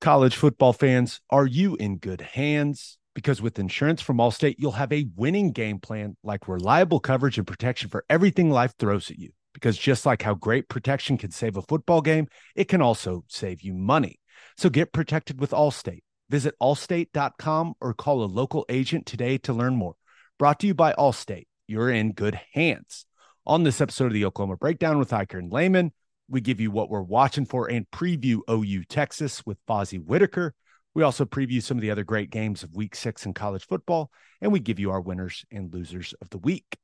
College football fans, are you in good hands? Because with insurance from Allstate, you'll have a winning game plan like reliable coverage and protection for everything life throws at you. Because just like how great protection can save a football game, it can also save you money. So get protected with Allstate. Visit allstate.com or call a local agent today to learn more. Brought to you by Allstate. You're in good hands. On this episode of the Oklahoma Breakdown with Ikard and Lehman, we give you what we're watching for and preview OU Texas with Fozzy Whittaker. We also preview some of the other great games of week six in college football, and we give you our winners and losers of the week.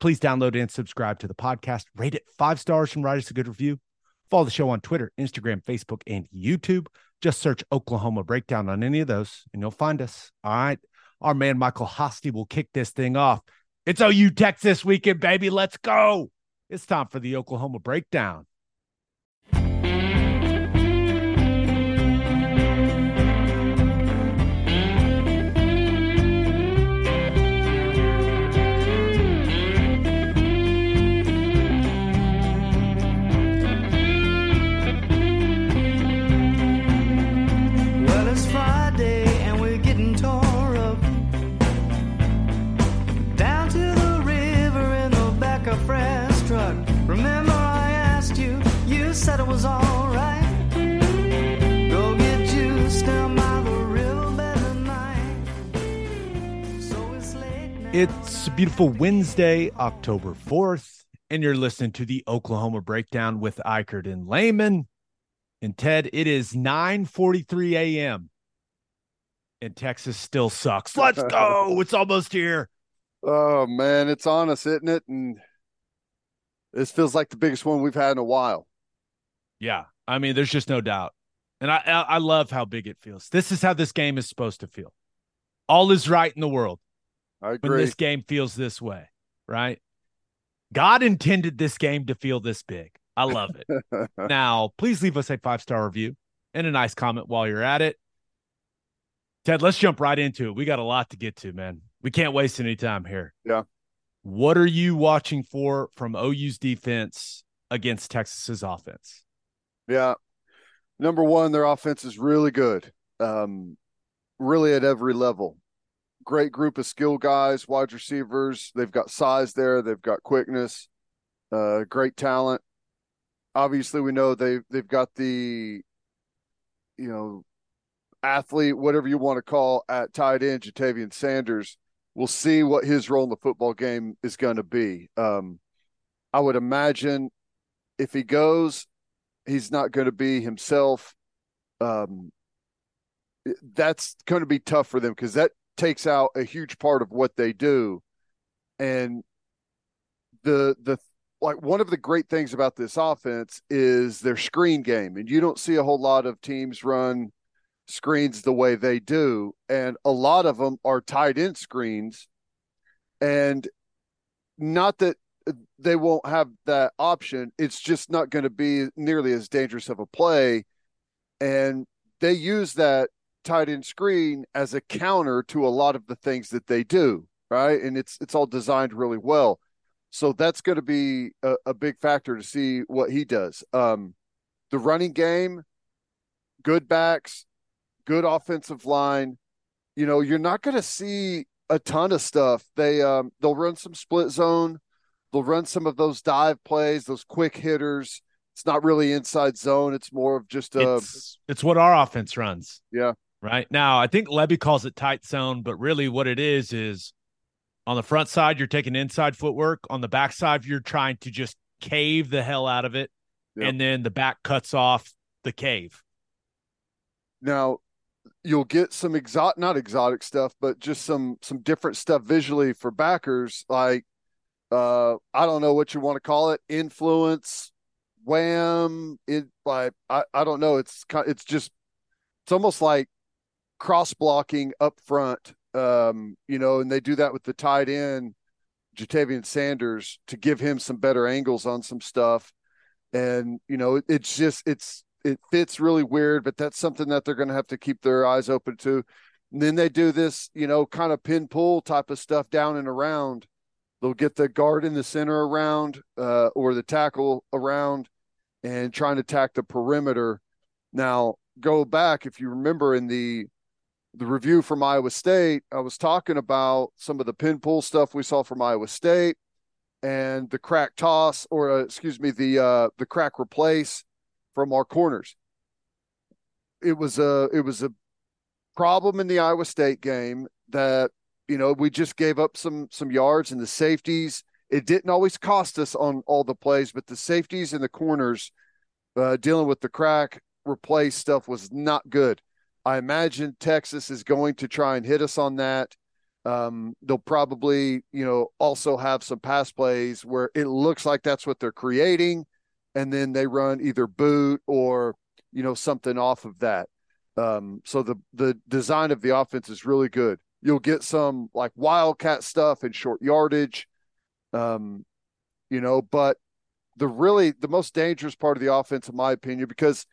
Please download and subscribe to the podcast. Rate it five stars and write us a good review. Follow the show on Twitter, Instagram, Facebook, and YouTube. Just search Oklahoma Breakdown on any of those, and you'll find us. All right. Our man Michael Hosty will kick this thing off. It's OU Texas weekend, baby. Let's go. It's time for the Oklahoma Breakdown. It's a beautiful Wednesday, October 4th, and you're listening to the Oklahoma Breakdown with Ikard and Lehman. And Ted, it is 9:43 a.m. and Texas still sucks. Let's go. It's almost here. Oh man, it's on us, isn't it? And this feels like the biggest one we've had in a while. Yeah. I mean, there's just no doubt. And I I love how big it feels. This is how this game is supposed to feel. All is right in the world. I when this game feels this way, right? God intended this game to feel this big. I love it. now, please leave us a five star review and a nice comment while you're at it. Ted, let's jump right into it. We got a lot to get to, man. We can't waste any time here. Yeah. What are you watching for from OU's defense against Texas's offense? yeah. Number one, their offense is really good. Um, really at every level. Great group of skill guys, wide receivers. They've got size there. They've got quickness. Uh, great talent. Obviously, we know they they've got the, you know, athlete, whatever you want to call at tight end, Jatavian Sanders. We'll see what his role in the football game is going to be. Um, I would imagine if he goes, he's not going to be himself. Um, that's going to be tough for them because that takes out a huge part of what they do. And the the like one of the great things about this offense is their screen game, and you don't see a whole lot of teams run screens the way they do, and a lot of them are tight end screens, and not that they won't have that option. It's just not going to be nearly as dangerous of a play. And they use that tight end screen as a counter to a lot of the things that they do, right? And it's it's all designed really well. So that's going to be a, a big factor to see what he does. Um, the running game, good backs, good offensive line. You know, you're not going to see a ton of stuff. They um, they'll run some split zone. They'll run some of those dive plays, those quick hitters. It's not really inside zone. It's more of just a It's it's what our offense runs. yeah, Right now, I think Lebby calls it tight zone, but really what it is is on the front side, you're taking inside footwork. On the back side, you're trying to just cave the hell out of it. Yep. And then the back cuts off the cave. now you'll get some exotic not exotic stuff but just some some different stuff visually for backers like uh i don't know what you want to call it influence wham it like i, I don't know it's kind it's just it's almost like cross blocking up front um you know and they do that with the tight end Jatavian Sanders to give him some better angles on some stuff and you know it, it's just it's it fits really weird, but that's something that they're going to have to keep their eyes open to. And then they do this, you know, kind of pin pull type of stuff down and around. They'll get the guard in the center around uh, or the tackle around and trying to attack the perimeter. Now, go back, if you remember in the the review from Iowa State, I was talking about some of the pin pull stuff we saw from Iowa State and the crack toss, or uh, excuse me, the uh, the crack replace from our corners. It was a it was a problem in the Iowa State game that you know we just gave up some some yards and the safeties. It didn't always cost us on all the plays, but the safeties and the corners uh, dealing with the crack replace stuff was not good. I imagine Texas is going to try and hit us on that. Um, they'll probably, you know, also have some pass plays where it looks like that's what they're creating, and then they run either boot or you know something off of that. Um, so the the design of the offense is really good. You'll get some like wildcat stuff and short yardage, um, you know, but the really the most dangerous part of the offense, in my opinion, because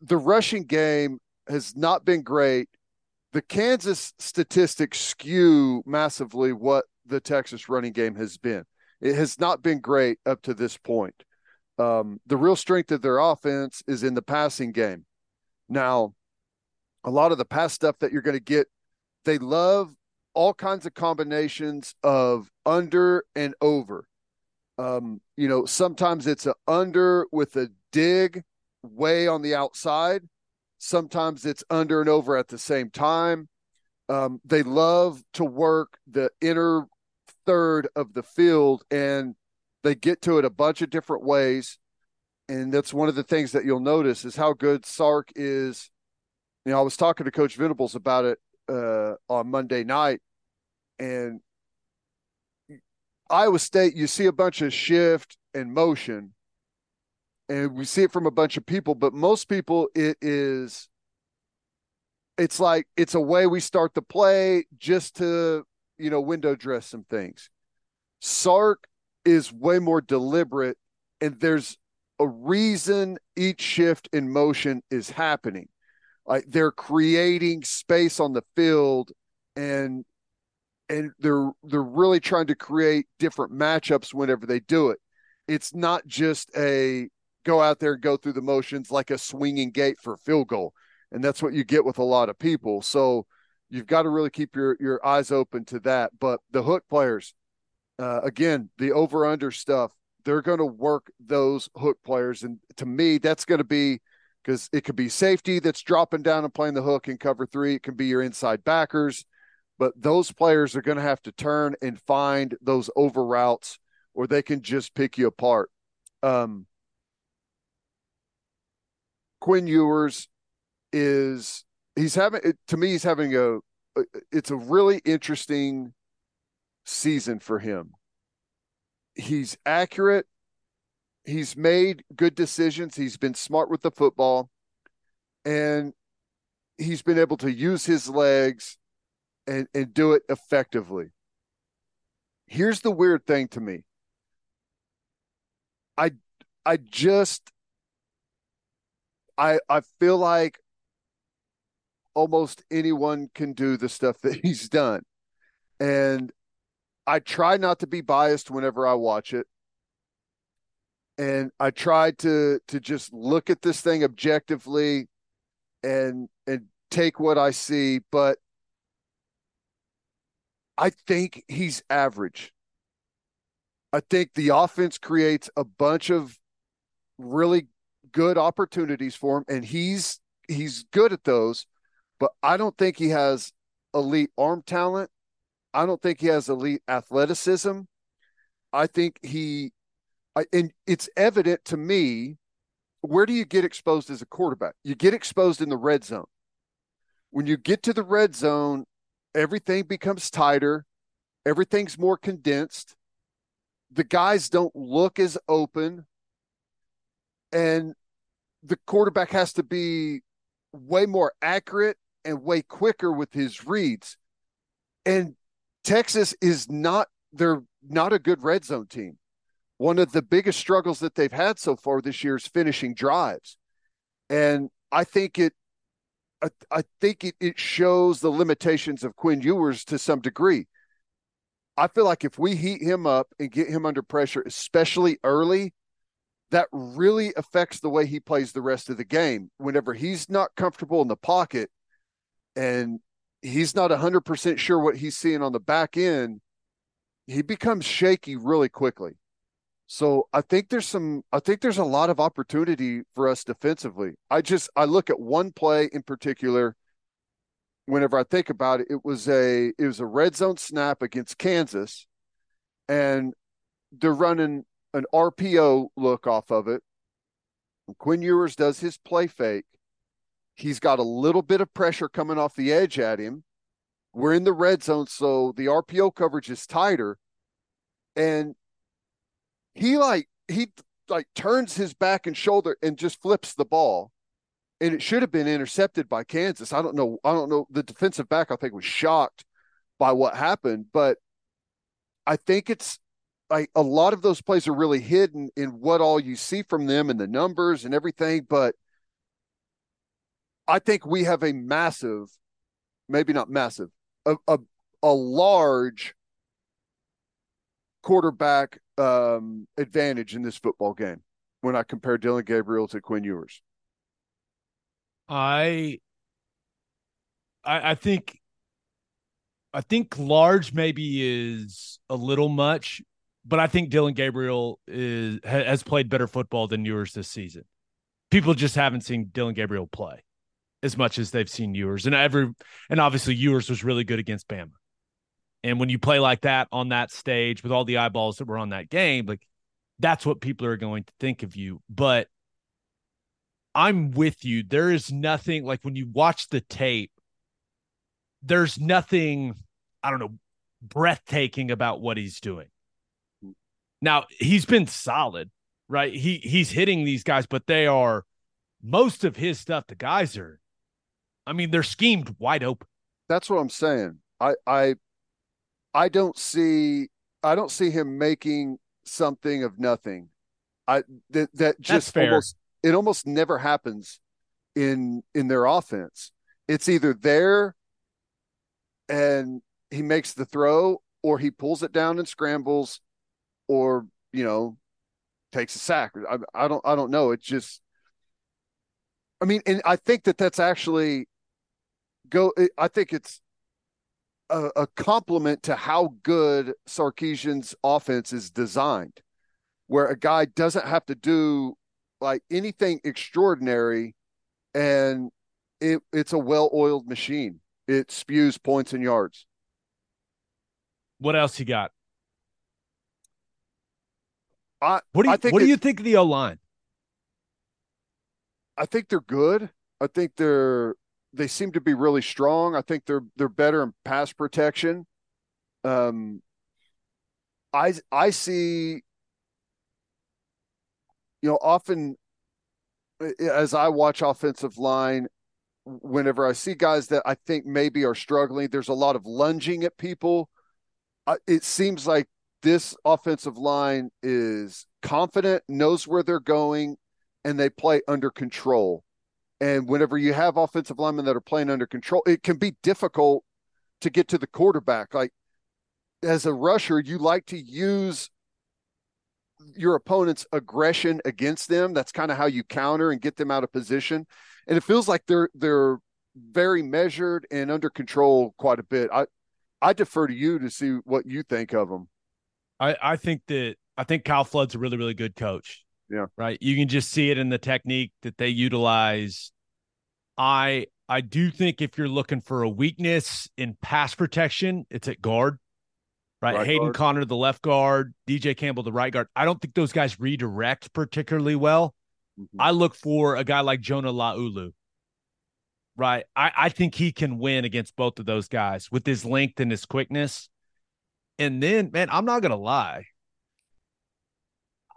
the rushing game has not been great. The Kansas statistics skew massively what the Texas running game has been. It has not been great up to this point. Um, the real strength of their offense is in the passing game. Now, a lot of the pass stuff that you're going to get, they love all kinds of combinations of under and over. Um, you know, sometimes it's a under with a dig way on the outside, Sometimes it's under and over at the same time. Um, they love to work the inner third of the field and they get to it a bunch of different ways. And that's one of the things that you'll notice is how good Sark is. You know, I was talking to Coach Venables about it uh, on Monday night, and Iowa State, you see a bunch of shift and motion, and we see it from a bunch of people, but most people it is it's like it's a way we start the play just to, you know, window dress some things. Sark is way more deliberate and there's a reason each shift in motion is happening. Like they're creating space on the field and and they're they're really trying to create different matchups whenever they do it. It's not just a go out there and go through the motions like a swinging gate for field goal. And that's what you get with a lot of people. So you've got to really keep your, your eyes open to that. But the hook players, uh, again, the over under stuff, they're going to work those hook players. And to me, that's going to be because it could be safety that's dropping down and playing the hook in cover three. It can be your inside backers. But those players are going to have to turn and find those over routes or they can just pick you apart. Um, Quinn Ewers is he's having to me he's having a it's a really interesting season for him. He's accurate. He's made good decisions. He's been smart with the football and he's been able to use his legs and and do it effectively. Here's the weird thing to me. I I just I I feel like almost anyone can do the stuff that he's done. And I try not to be biased whenever I watch it. And I try to to just look at this thing objectively and and take what I see, but I think he's average. I think the offense creates a bunch of really good opportunities for him, and he's he's good at those. But I don't think he has elite arm talent. I don't think he has elite athleticism. I think he, I, and it's evident to me. Where do you get exposed as a quarterback? You get exposed in the red zone. When you get to the red zone, everything becomes tighter, everything's more condensed. The guys don't look as open and the quarterback has to be way more accurate and way quicker with his reads. And Texas is not they're not a good red zone team. One of the biggest struggles that they've had so far this year is finishing drives. And I think it I, I think it, it shows the limitations of Quinn Ewers to some degree. I feel like if we heat him up and get him under pressure, especially early, that really affects the way he plays the rest of the game. Whenever he's not comfortable in the pocket and he's not 100% sure what he's seeing on the back end, he becomes shaky really quickly. So I think there's some I think there's a lot of opportunity for us defensively. I just I look at one play in particular whenever I think about it, it was a it was a red zone snap against Kansas and they're running an RPO look off of it. Quinn Ewers does his play fake. He's got a little bit of pressure coming off the edge at him. We're in the red zone, so the RPO coverage is tighter. And he like he like turns his back and shoulder and just flips the ball. And it should have been intercepted by Kansas. I don't know. I don't know. The defensive back, I think, was shocked by what happened, but I think it's like a lot of those plays are really hidden in what all you see from them and the numbers and everything. But I think we have a massive, maybe not massive, a, a, a large quarterback um, advantage in this football game when I compare Dillon Gabriel to Quinn Ewers. I, I, I think, I think large maybe is a little much, but I think Dillon Gabriel is has played better football than Ewers this season. People just haven't seen Dillon Gabriel play as much as they've seen Ewers, and every and obviously Ewers was really good against Bama. And when you play like that on that stage with all the eyeballs that were on that game, like that's what people are going to think of you. But I'm with you. There is nothing like when you watch the tape, there's nothing, I don't know, breathtaking about what he's doing. Now, he's been solid, right? He he's hitting these guys, but they are most of his stuff, the guys are I mean, they're schemed wide open. That's what I'm saying. I I I don't see I don't see him making something of nothing. I that that just almost it almost never happens in in their offense. It's either there and he makes the throw or he pulls it down and scrambles or you know takes a sack. I, I don't I don't know. It's just I mean and I think that that's actually go I think it's a, a compliment to how good Sarkisian's offense is designed, where a guy doesn't have to do like anything extraordinary, and it, it's a well-oiled machine. It spews points and yards. What else you got? I what do you, what it, do you think of the O line? I think they're good. I think they're they seem to be really strong. I think they're they're better in pass protection. Um, I I see, you know, often as I watch offensive line, whenever I see guys that I think maybe are struggling, there's a lot of lunging at people. Uh, it seems like this offensive line is confident, knows where they're going, and they play under control. And whenever you have offensive linemen that are playing under control, it can be difficult to get to the quarterback. Like as a rusher, you like to use your opponent's aggression against them. That's kind of how you counter and get them out of position. And it feels like they're they're very measured and under control quite a bit. I I defer to you to see what you think of them. I I think that I think Kyle Flood's a really really good coach. Yeah. Right. You can just see it in the technique that they utilize. I I do think if you're looking for a weakness in pass protection, it's at guard. Right. Right Hayden guard. Conner, the left guard, DJ Campbell, the right guard. I don't think those guys redirect particularly well. Mm-hmm. I look for a guy like Jonah Laulu. Right. I, I think he can win against both of those guys with his length and his quickness. And then, man, I'm not gonna lie.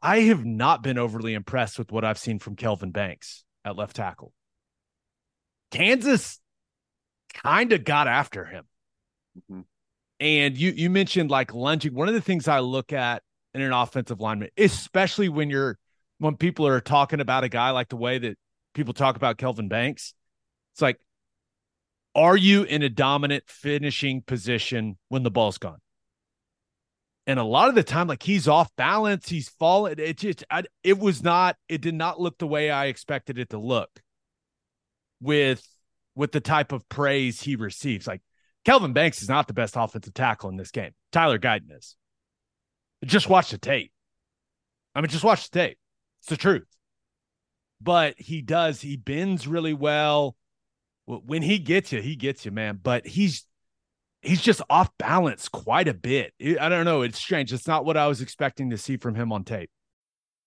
I have not been overly impressed with what I've seen from Kelvin Banks at left tackle. Kansas kind of got after him. Mhm. And you you mentioned like lunging. One of the things I look at in an offensive lineman, especially when you're when people are talking about a guy like the way that people talk about Kelvin Banks, it's like, are you in a dominant finishing position when the ball's gone? And a lot of the time, like he's off balance, he's falling. It just, I, it was not, it did not look the way I expected it to look with with the type of praise he receives. Like Kelvin Banks is not the best offensive tackle in this game. Tyler Guyton is. Just watch the tape. I mean, just watch the tape. It's the truth. But he does, he bends really well. When he gets you, he gets you, man. But he's he's just off balance quite a bit. I don't know. It's strange. It's not what I was expecting to see from him on tape.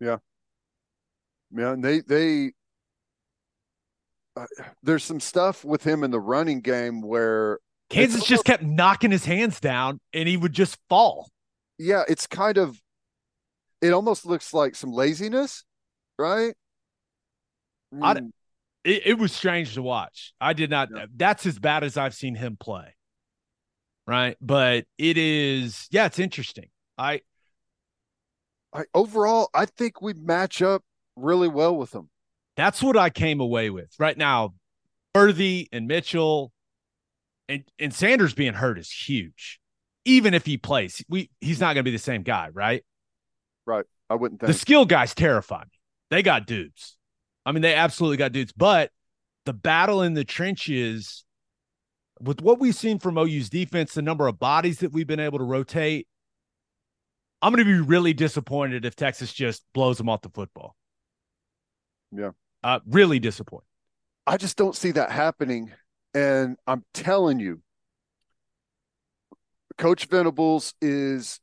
Yeah. Yeah, and they they uh, there's some stuff with him in the running game where Kansas almost, just kept knocking his hands down and he would just fall. Yeah, it's kind of it almost looks like some laziness, right? I, mm. it, it was strange to watch. I did not yeah. that's as bad as I've seen him play. Right? But it is yeah, it's interesting. I I, overall, I think we match up really well with them. That's what I came away with. Right now, Worthy and Mitchell and, and Sanders being hurt is huge. Even if he plays, we he's not going to be the same guy, right? Right. I wouldn't think. The skill guys terrify me. They got dudes. I mean, they absolutely got dudes, but the battle in the trenches with what we've seen from OU's defense, the number of bodies that we've been able to rotate, I'm going to be really disappointed if Texas just blows them off the football. Yeah. Uh, really disappointed. I just don't see that happening. And I'm telling you, Coach Venables is,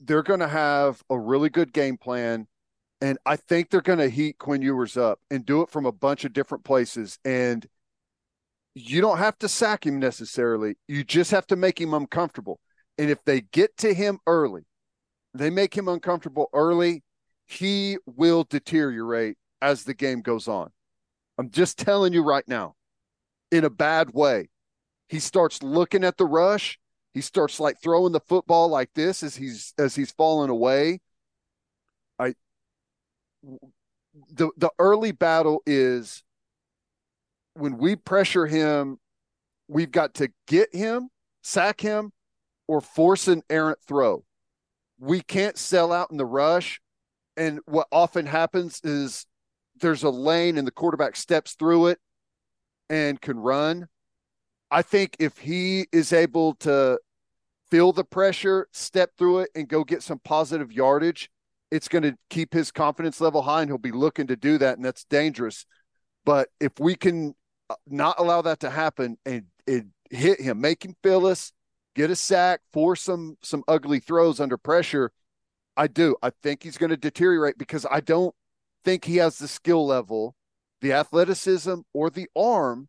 they're going to have a really good game plan. And I think they're going to heat Quinn Ewers up and do it from a bunch of different places. And you don't have to sack him necessarily. You just have to make him uncomfortable. And if they get to him early, they make him uncomfortable early, he will deteriorate as the game goes on. I'm just telling you right now, in a bad way. He starts looking at the rush. He starts like throwing the football like this as he's as he's falling away. I the the early battle is when we pressure him, we've got to get him, sack him, or force an errant throw. We can't sell out in the rush. And what often happens is there's a lane and the quarterback steps through it and can run. I think if he is able to feel the pressure, step through it, and go get some positive yardage, it's going to keep his confidence level high and he'll be looking to do that. And that's dangerous. But if we can uh, not allow that to happen and, and hit him, make him feel us, get a sack, force some some ugly throws under pressure. I do. I think he's going to deteriorate because I don't think he has the skill level, the athleticism, or the arm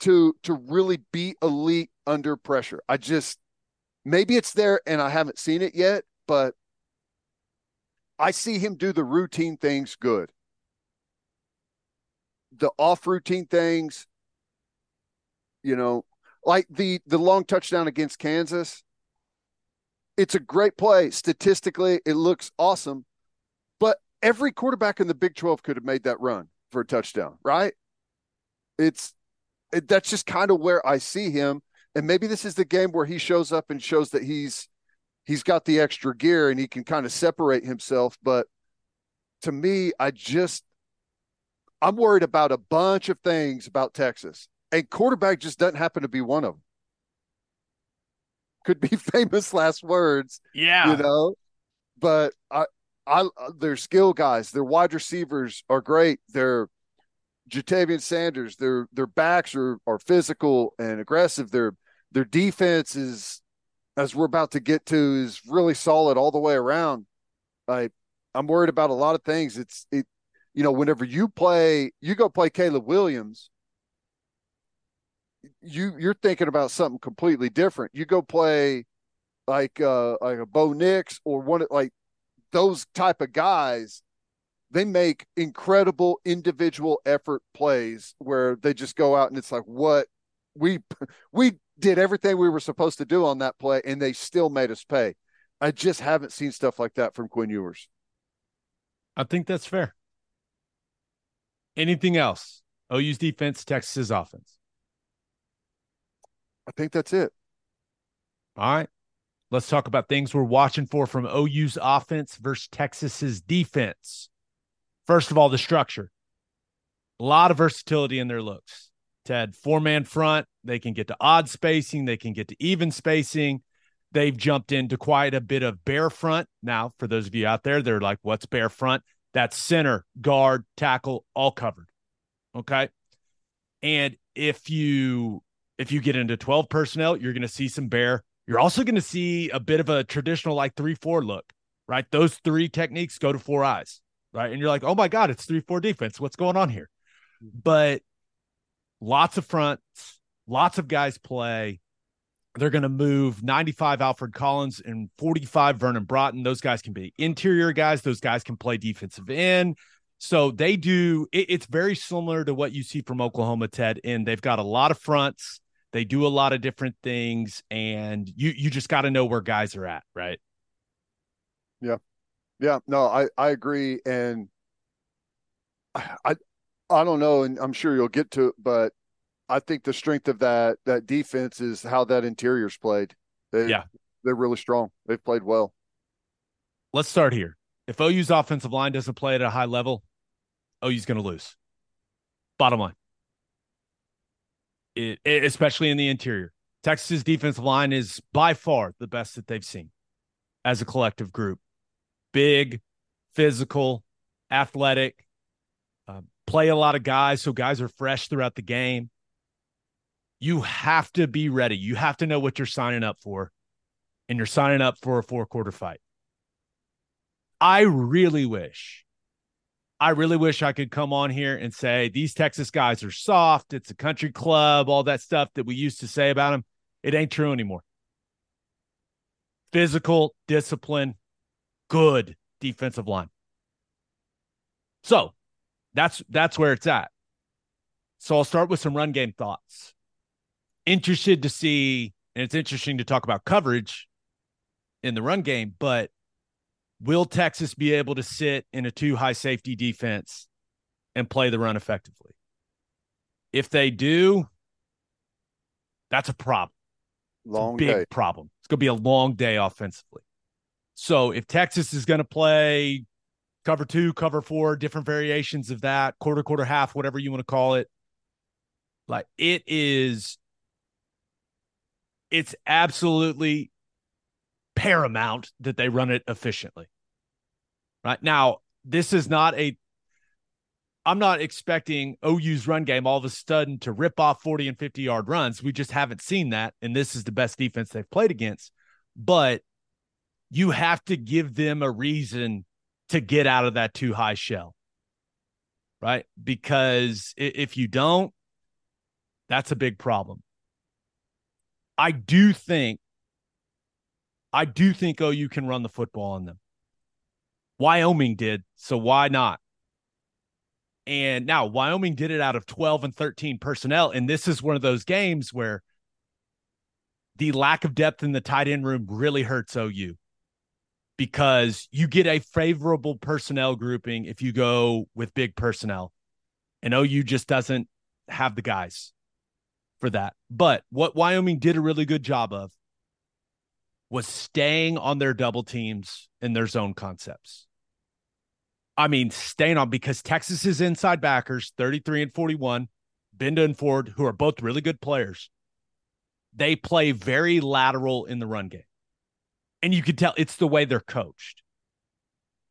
to to really be elite under pressure. I just maybe it's there and I haven't seen it yet, but I see him do the routine things good. The off routine things, you know, like the the long touchdown against Kansas. It's a great play. Statistically, it looks awesome. But every quarterback in the Big 12 could have made that run for a touchdown, right? It's it, that's just kind of where I see him. And maybe this is the game where he shows up and shows that he's he's got the extra gear and he can kind of separate himself. But to me, I just I'm worried about a bunch of things about Texas and quarterback just doesn't happen to be one of them. Could be famous last words. Yeah. You know, but I, I, their skill guys, their wide receivers are great. Their Jatavian Sanders, their their backs are are physical and aggressive. Their their defense is, as we're about to get to, is really solid all the way around. I I'm worried about a lot of things. It's it, you know, whenever you play, you go play Caleb Williams you you're thinking about something completely different. You go play like uh like a Bo Nix or one of like those type of guys, they make incredible individual effort plays where they just go out and it's like what we we did everything we were supposed to do on that play and they still made us pay. I just haven't seen stuff like that from Quinn Ewers. I think that's fair. Anything else? OU's defense, Texas's offense. I think that's it. All right. Let's talk about things we're watching for from OU's offense versus Texas's defense. First of all, the structure. A lot of versatility in their looks. Ted, four man front. They can get to odd spacing, they can get to even spacing. They've jumped into quite a bit of bear front. Now, for those of you out there, they're like, what's bear front? That's center, guard, tackle, all covered. Okay. And if you if you get into 12 personnel, you're going to see some bear. You're also going to see a bit of a traditional like 3-4 look, right? Those three techniques go to four eyes, right? And you're like, "Oh my god, it's 3-4 defense. What's going on here?" Mm-hmm. But lots of fronts, lots of guys play. They're going to move 95 Alfred Collins and 45 Vernon Broughton. Those guys can be interior guys. Those guys can play defensive end. So they do. It, it's very similar to what you see from Oklahoma, Ted. And they've got a lot of fronts. They do a lot of different things, and you you just got to know where guys are at, right? Yeah, yeah. No, I I agree, and I I don't know, and I'm sure you'll get to it, but I think the strength of that that defense is how that interior's played. They, yeah, they're really strong. They've played well. Let's start here. If OU's offensive line doesn't play at a high level, OU's going to lose. Bottom line, it, especially in the interior. Texas's defensive line is by far the best that they've seen as a collective group. Big, physical, athletic, uh, play a lot of guys, so guys are fresh throughout the game. You have to be ready. You have to know what you're signing up for, and you're signing up for a four quarter fight. I really wish, I really wish I could come on here and say these Texas guys are soft. It's a country club, all that stuff that we used to say about them. It ain't true anymore. Physical, discipline, good defensive line. So that's that's where it's at. So I'll start with some run game thoughts. Interested to see, and it's interesting to talk about coverage in the run game, but will Texas be able to sit in a two high safety defense and play the run effectively? If they do, that's a problem. Long a big day. problem. It's going to be a long day offensively. So if Texas is going to play cover two, cover four, different variations of that, quarter, quarter, half, whatever you want to call it, like it is, it's absolutely paramount that they run it efficiently. Right now, this is not a I'm not expecting OU's run game all of a sudden to rip off 40 and 50 yard runs. We just haven't seen that. And this is the best defense they've played against. But you have to give them a reason to get out of that two high shell. Right. Because if you don't, that's a big problem. I do think, I do think OU can run the football on them. Wyoming did. So why not? And now Wyoming did it out of 12 and 13 personnel. And this is one of those games where the lack of depth in the tight end room really hurts OU because you get a favorable personnel grouping if you go with big personnel. And OU just doesn't have the guys for that. But what Wyoming did a really good job of was staying on their double teams in their zone concepts. I mean, staying on because Texas's inside backers, 33 and 41, Benda and Ford, who are both really good players, they play very lateral in the run game. And you can tell it's the way they're coached.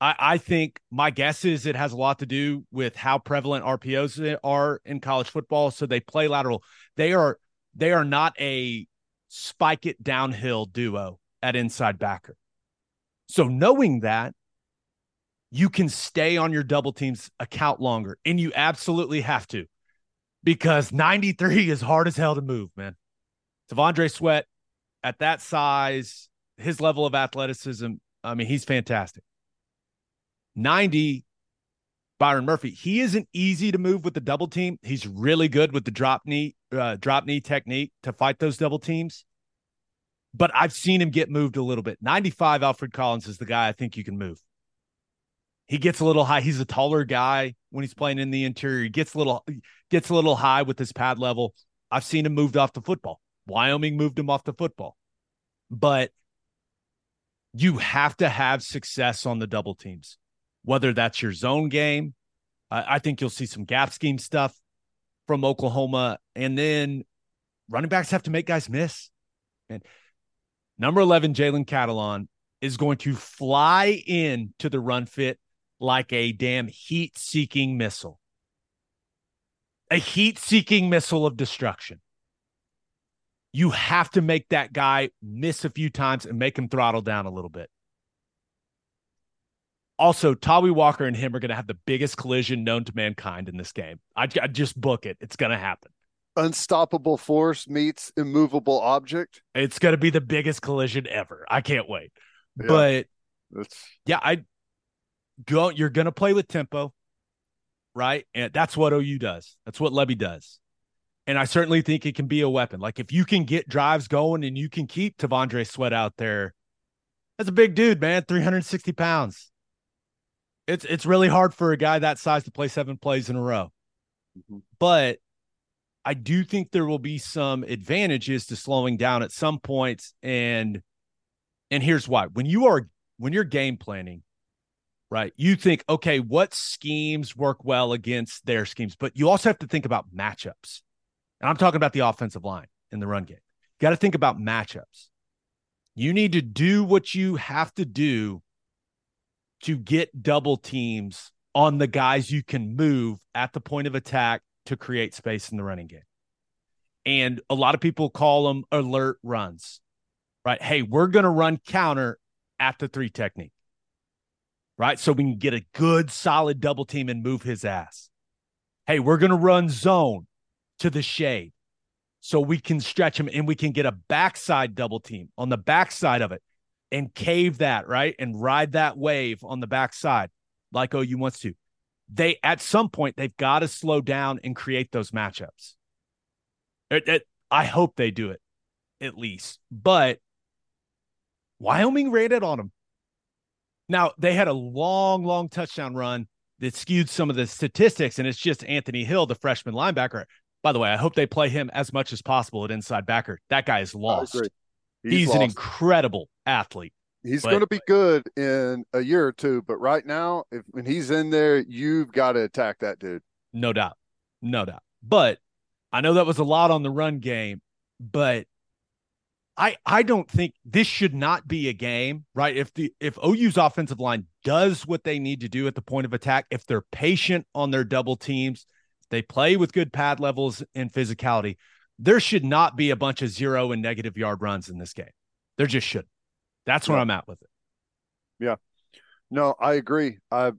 I, I think my guess is it has a lot to do with how prevalent RPOs are in college football. So they play lateral. They are they are not a spike it downhill duo at inside backer. So knowing that, you can stay on your double teams account longer, and you absolutely have to because 93 is hard as hell to move, man. T'Vondre Sweat at that size, his level of athleticism. I mean, he's fantastic. 90, Byron Murphy. He isn't easy to move with the double team. He's really good with the drop knee, uh, drop knee technique to fight those double teams. But I've seen him get moved a little bit. 95, Alfred Collins is the guy I think you can move. He gets a little high. He's a taller guy when he's playing in the interior. He gets a little gets a little high with his pad level. I've seen him moved off the football. Wyoming moved him off the football. But you have to have success on the double teams whether that's your zone game. I think you'll see some gap scheme stuff from Oklahoma. And then running backs have to make guys miss. And number 11, Jalen Catalon, is going to fly in to the run fit like a damn heat seeking missile. A heat seeking missile of destruction. You have to make that guy miss a few times and make him throttle down a little bit. Also, Tawee Walker and him are going to have the biggest collision known to mankind in this game. I, I just book it. It's going to happen. Unstoppable force meets immovable object. It's going to be the biggest collision ever. I can't wait. Yeah, but that's yeah, I go. You're going to play with tempo, right? And that's what OU does. That's what Lebby does. And I certainly think it can be a weapon. Like if you can get drives going and you can keep T'Vondre Sweat out there, that's a big dude, man. 360 pounds it's it's really hard for a guy that size to play seven plays in a row. Mm-hmm. But I do think there will be some advantages to slowing down at some points and and here's why. When you are when you're game planning, right? You think, okay, what schemes work well against their schemes, but you also have to think about matchups. And I'm talking about the offensive line in the run game. You got to think about matchups. You need to do what you have to do to get double teams on the guys you can move at the point of attack to create space in the running game. And a lot of people call them alert runs, right? Hey, we're going to run counter at the three technique, right? So we can get a good solid double team and move his ass. Hey, we're going to run zone to the shade so we can stretch him and we can get a backside double team on the backside of it and cave that, right? And ride that wave on the backside like OU wants to. They, at some point, they've got to slow down and create those matchups. It, it, I hope they do it at least. But Wyoming rated on them. Now, they had a long, long touchdown run that skewed some of the statistics, and it's just Anthony Hill, the freshman linebacker. By the way, I hope they play him as much as possible at inside backer. That guy is lost. He's, He's an incredible athlete. He's going to be good in a year or two, but right now, if when he's in there, you've got to attack that dude. No doubt, no doubt. But I know that was a lot on the run game, but I I don't think this should not be a game, right? If the if OU's offensive line does what they need to do at the point of attack, if they're patient on their double teams, they play with good pad levels and physicality, there should not be a bunch of zero and negative yard runs in this game. There just should. That's where yeah. I'm at with it. Yeah. No, I agree. I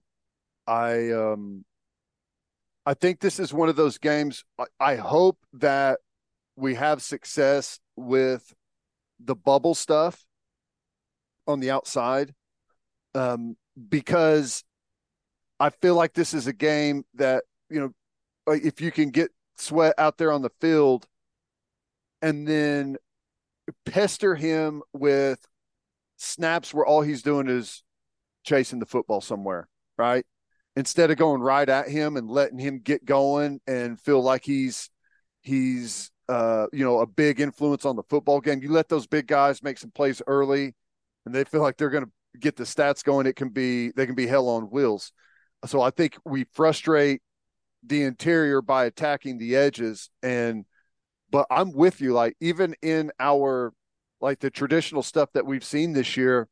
I um I think this is one of those games I, I hope that we have success with the bubble stuff on the outside. Um because I feel like this is a game that, you know, if you can get sweat out there on the field and then pester him with snaps where all he's doing is chasing the football somewhere, right? Instead of going right at him and letting him get going and feel like he's he's uh you know a big influence on the football game. You let those big guys make some plays early and they feel like they're going to get the stats going, it can be they can be hell on wheels. So I think we frustrate the interior by attacking the edges and but I'm with you. Like even in our like the traditional stuff that we've seen this year,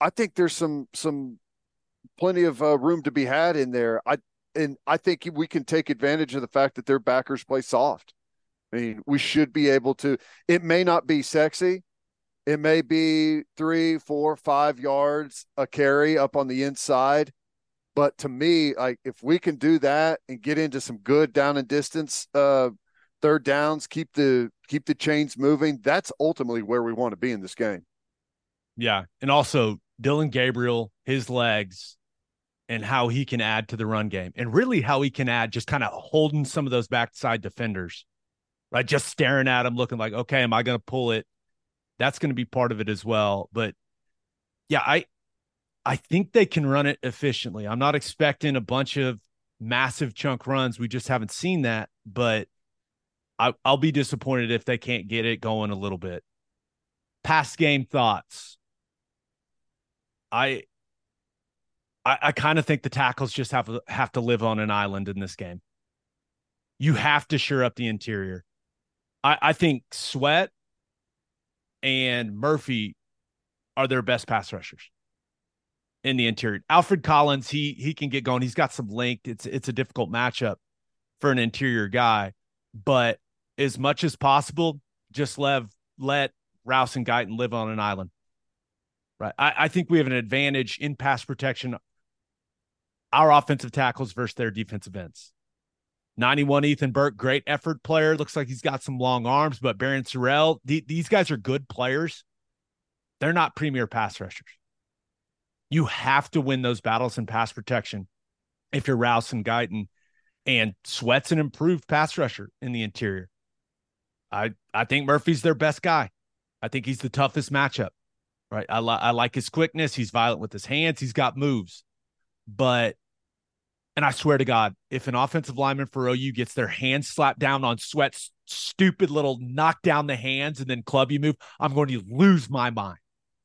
I think there's some some plenty of uh, room to be had in there. I and I think we can take advantage of the fact that their backers play soft. I mean, we should be able to. It may not be sexy. It may be three, four, five yards a carry up on the inside. But to me, like if we can do that and get into some good down and distance uh, third downs, keep the keep the chains moving. That's ultimately where we want to be in this game. Yeah. And also Dillon Gabriel, his legs, and how he can add to the run game, and really how he can add just kind of holding some of those backside defenders, right? Just staring at him, looking like, okay, am I going to pull it? That's going to be part of it as well. But yeah, I I think they can run it efficiently. I'm not expecting a bunch of massive chunk runs. We just haven't seen that, but I, will be disappointed if they can't get it going a little bit. Past game thoughts. I I, I kind of think the tackles just have have to live on an island in this game. You have to shore up the interior. I, I think Sweat and Murphy are their best pass rushers in the interior. Alfred Collins, he he can get going. He's got some length. It's it's a difficult matchup for an interior guy, but as much as possible, just let let Rouse and Guyton live on an island. Right. I, I think we have an advantage in pass protection our offensive tackles versus their defensive ends. 91 Ethan Burke, great effort player. Looks like he's got some long arms, but Barryn Sorrell, th- these guys are good players. They're not premier pass rushers. You have to win those battles in pass protection if you're Rouse and Guyton. And Sweat's an improved pass rusher in the interior. I I think Murphy's their best guy. I think he's the toughest matchup. Right. I, li- I like his quickness. He's violent with his hands. He's got moves. But and I swear to God, if an offensive lineman for OU gets their hands slapped down on Sweat's stupid little knock down the hands and then club you move, I'm going to lose my mind.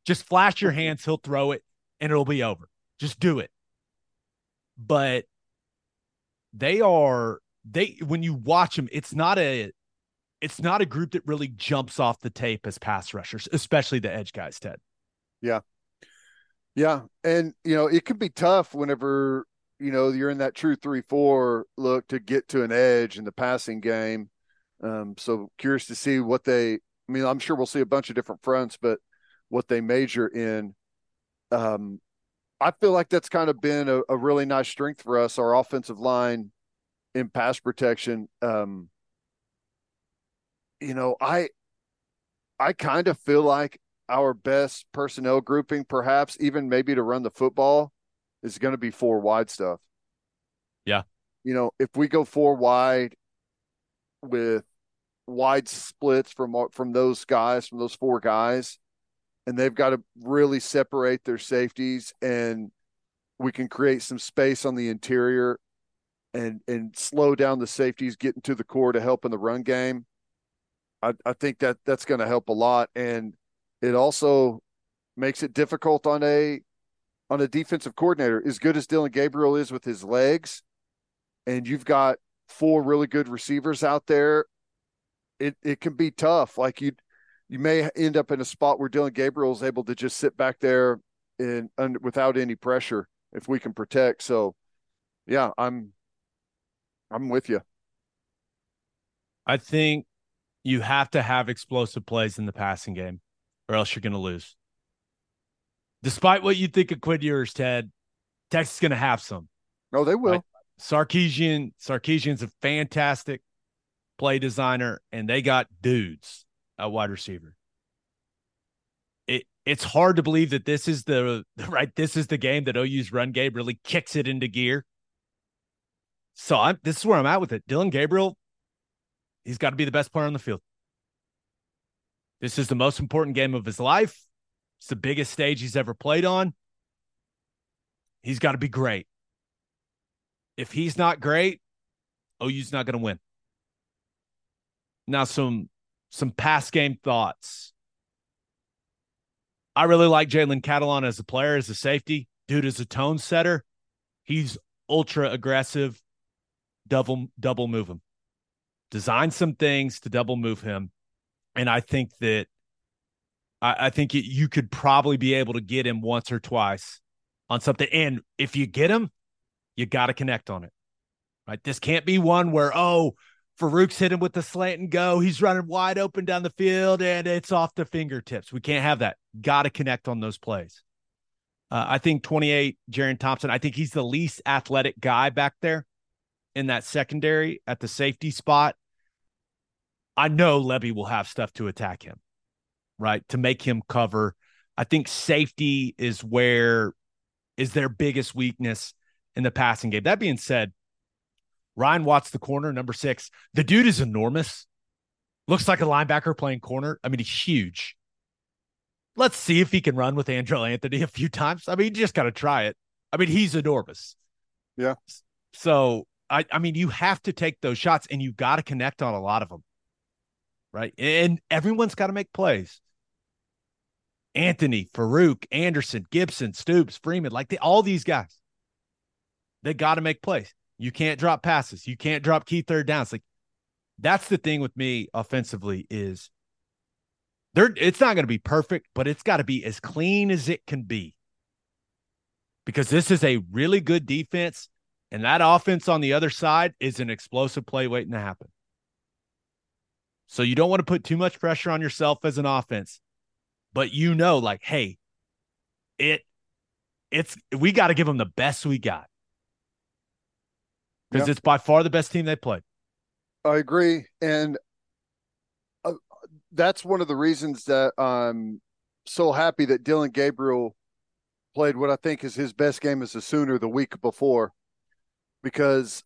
Just flash your hands, he'll throw it, and it'll be over. Just do it. But they are they when you watch them, it's not a it's not a group that really jumps off the tape as pass rushers, especially the edge guys, Ted. Yeah. Yeah, and you know it can be tough whenever you know you're in that true three four look to get to an edge in the passing game. Um, so curious to see what they. I mean, I'm sure we'll see a bunch of different fronts, but what they major in. Um, I feel like that's kind of been a, a really nice strength for us. Our offensive line in pass protection. Um, you know, I I kind of feel like our best personnel grouping, perhaps even maybe to run the football, is going to be four wide stuff. Yeah. You know, if we go four wide with wide splits from from those guys, from those four guys, and they've got to really separate their safeties, and we can create some space on the interior, and and slow down the safeties getting to the core to help in the run game. I, I think that that's going to help a lot, and it also makes it difficult on a on a defensive coordinator. As good as Dillon Gabriel is with his legs, and you've got four really good receivers out there, it it can be tough. Like you you may end up in a spot where Dillon Gabriel is able to just sit back there and, and without any pressure if we can protect. So yeah, I'm I'm with you. I think you have to have explosive plays in the passing game or else you're going to lose. Despite what you think of Quinn Ewers, Ted, Texas is going to have some. No, they will. Right? Sarkisian, Sarkisian's a fantastic play designer, and they got dudes at wide receiver. It it's hard to believe that this is the right. This is the game that OU's run game really kicks it into gear. So I'm this is where I'm at with it. Dillon Gabriel, he's got to be the best player on the field. This is the most important game of his life. It's the biggest stage he's ever played on. He's got to be great. If he's not great, OU's not going to win. Now, some some past game thoughts. I really like Jalen Catalon as a player, as a safety. Dude is a tone setter. He's ultra aggressive. Double double move him. Design some things to double move him and I think that I, I think it, you could probably be able to get him once or twice on something. And if you get him, you got to connect on it. Right? This can't be one where oh, Farooq's hit him with the slant and go. He's running wide open down the field and it's off the fingertips. We can't have that. Got to connect on those plays. Uh, I think 28, Jerrin Thompson, I think he's the least athletic guy back there in that secondary at the safety spot. I know Lebby will have stuff to attack him, right? To make him cover. I think safety is where is their biggest weakness in the passing game. That being said, Ryan Watts, the corner, number six. The dude is enormous. Looks like a linebacker playing corner. I mean, he's huge. Let's see if he can run with Andrel Anthony a few times. I mean, you just got to try it. I mean, he's enormous. Yeah. So I, I mean, you have to take those shots and you've got to connect on a lot of them. Right. And everyone's got to make plays. Anthony, Farooq, Anderson, Gibson, Stoops, Freeman, like the, all these guys, they got to make plays. You can't drop passes. You can't drop key third downs. Like that's the thing with me offensively is there. It's not going to be perfect, but it's got to be as clean as it can be because this is a really good defense, and that offense on the other side is an explosive play waiting to happen. So you don't want to put too much pressure on yourself as an offense, but you know, like, hey, it, it's we got to give them the best we got because Yeah. it's by far the best team they played. I agree, and uh, that's one of the reasons that I'm so happy that Dillon Gabriel played what I think is his best game as a Sooner the week before, because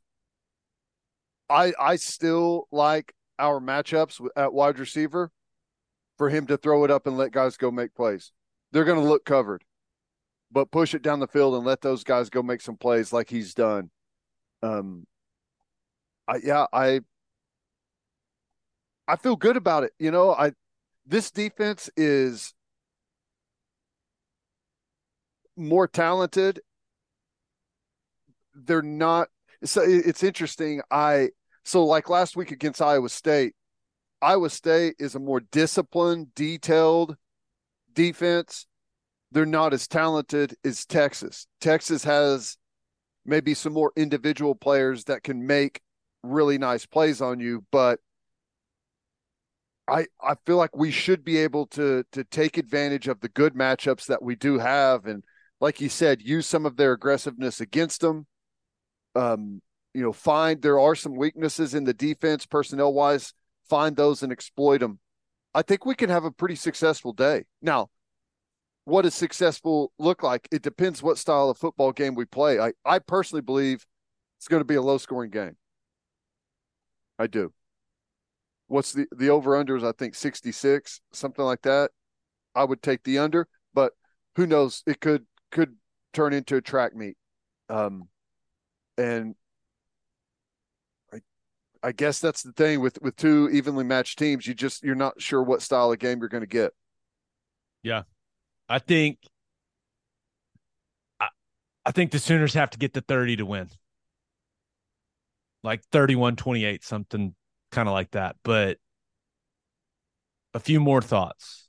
I I still like our matchups at wide receiver for him to throw it up and let guys go make plays. They're going to look covered, but push it down the field and let those guys go make some plays like he's done. Um, I yeah I I feel good about it. You know, I this defense is more talented. They're not so it's interesting. I so like last week against Iowa State, Iowa State is a more disciplined, detailed defense. They're not as talented as Texas. Texas has maybe some more individual players that can make really nice plays on you, but I I feel like we should be able to to take advantage of the good matchups that we do have, and like you said, use some of their aggressiveness against them. Um, you know, find there are some weaknesses in the defense personnel wise. Find those and exploit them. I think we can have a pretty successful day. Now, what does successful look like? It depends what style of football game we play. I I personally believe it's going to be a low scoring game. I do what's the the over under is I think 66 something like that I would take the under but who knows it could could turn into a track meet um and I guess that's the thing with with two evenly matched teams you just you're not sure what style of game you're going to get Yeah, I think I, I think the Sooners have to get the 30 to win. Like 31-28, something kind of like that. But a few more thoughts.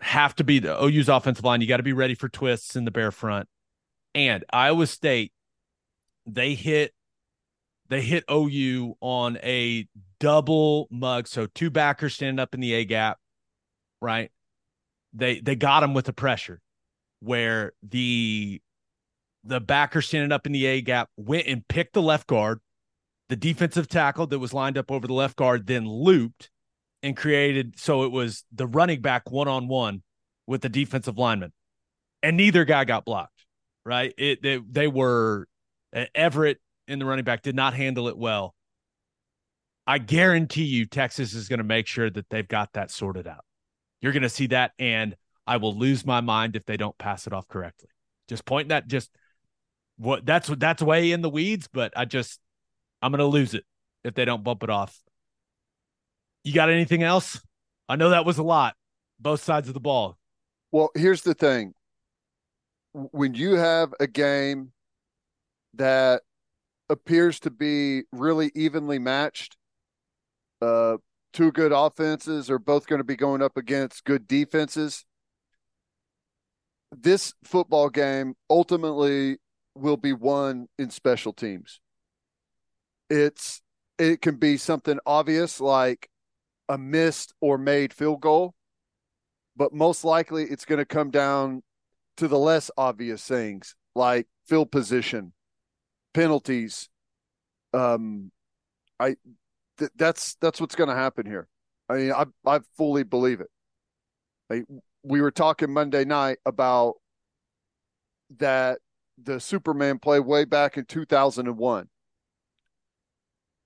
Have to be the OU's offensive line. You got to be ready for twists in the bear front. And Iowa State, they hit they hit OU on a double mug. So two backers standing up in the A gap, right? they they got him with the pressure where the the backer standing up in the A gap went and picked the left guard. The defensive tackle that was lined up over the left guard then looped and created so it was the running back one on one with the defensive lineman, and neither guy got blocked. Right? It they, they were uh, Everett in the running back did not handle it well. I guarantee you, Texas is going to make sure that they've got that sorted out. You're going to see that, and I will lose my mind if they don't pass it off correctly. Just point that, just what that's what that's way in the weeds, but I just I'm going to lose it if they don't bump it off. You got anything else? I know that was a lot, both sides of the ball. Well, here's the thing. When you have a game that appears to be really evenly matched, uh, two good offenses are both going to be going up against good defenses. This football game ultimately will be won in special teams. It's it can be something obvious like a missed or made field goal, but most likely it's going to come down to the less obvious things like field position, penalties. Um, I th- that's that's what's going to happen here. I mean, I I fully believe it. I, we were talking Monday night about that the Superman play way back in 2001.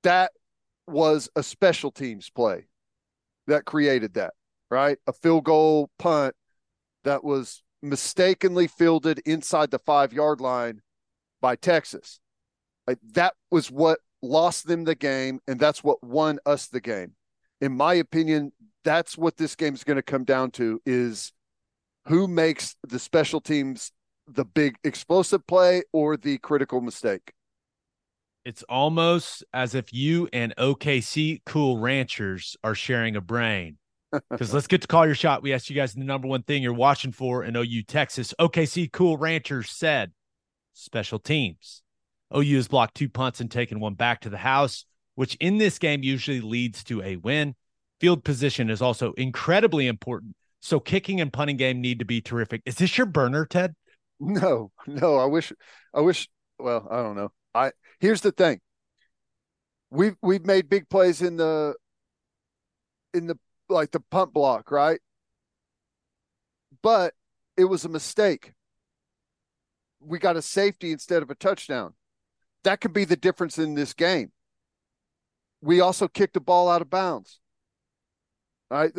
That was a special teams play that created that, right? A field goal punt that was mistakenly fielded inside the five yard line by Texas. Like that was what lost them the game, and that's what won us the game. In my opinion, that's what this game is going to come down to is who makes the special teams the big explosive play or the critical mistake. It's almost as if you and OKC Cool Ranchers are sharing a brain. Because let's get to call your shot. We asked you guys the number one thing you're watching for in OU Texas. OKC Cool Ranchers said special teams. OU has blocked two punts and taken one back to the house, which in this game usually leads to a win. Field position is also incredibly important. So kicking and punting game need to be terrific. Is this your burner, Ted? No, no. I wish, I wish. Well, I don't know. I here's the thing. We've we've made big plays in the in the like the punt block, right? But it was a mistake. We got a safety instead of a touchdown. That could be the difference in this game. We also kicked the ball out of bounds. All right.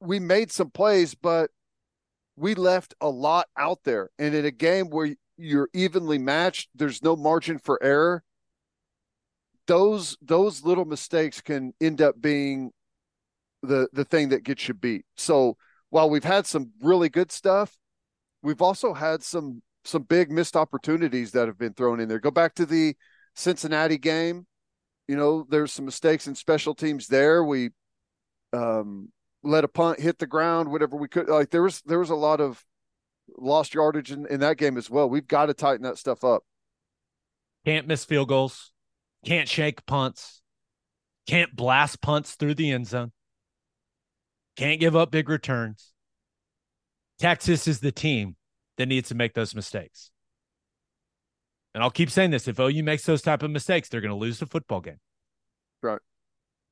We made some plays, but we left a lot out there. And in a game where you're evenly matched, there's no margin for error. Those those little mistakes can end up being the the thing that gets you beat. So while we've had some really good stuff, we've also had some some big missed opportunities that have been thrown in there. Go back to the Cincinnati game. You know, there's some mistakes in special teams there. We um, let a punt hit the ground, whatever we could. Like there was there was a lot of lost yardage in, in that game as well. We've got to tighten that stuff up. Can't miss field goals. Can't shake punts. Can't blast punts through the end zone. Can't give up big returns. Texas is the team that needs to make those mistakes. And I'll keep saying this: if OU makes those type of mistakes, they're going to lose the football game. Right.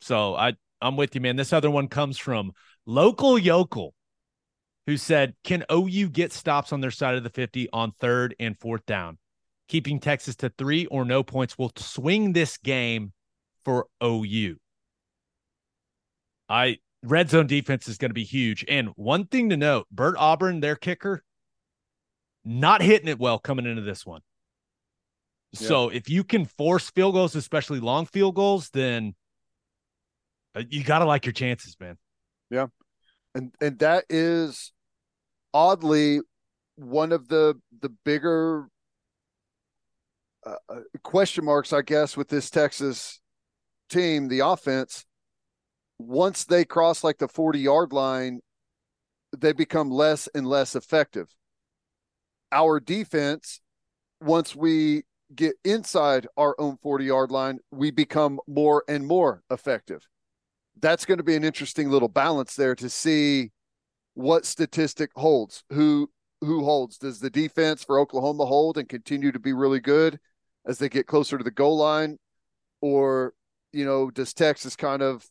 So I I'm with you, man. This other one comes from local yokel, who said, "Can OU get stops on their side of the 50 on third and fourth down? Keeping Texas to three or no points will swing this game for OU." I red zone defense is going to be huge. And one thing to note: Bert Auburn, their kicker, not hitting it well coming into this one. Yeah. So if you can force field goals, especially long field goals, then uh, you got to like your chances, man. Yeah. And and that is oddly one of the the bigger uh, uh question marks I guess with this Texas team, the offense once they cross like the 40 yard line, they become less and less effective our defense, once we get inside our own 40 yard line, we become more and more effective. That's going to be an interesting little balance there to see what statistic holds. Who who holds? Does the defense for Oklahoma hold and continue to be really good as they get closer to the goal line? Or, you know, does Texas kind of,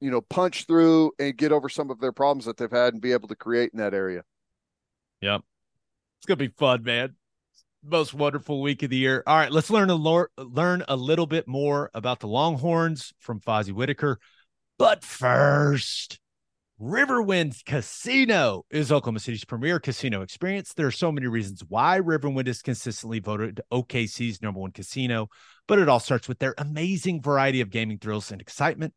you know, punch through and get over some of their problems that they've had and be able to create in that area? Yep. It's gonna be fun, man. Most wonderful week of the year. All right, let's learn a lore, learn a little bit more about the Longhorns from Fozzy Whittaker. But first, Riverwind Casino is Oklahoma City's premier casino experience. There are so many reasons why Riverwind is consistently voted OKC's number one casino, but it all starts with their amazing variety of gaming thrills and excitement.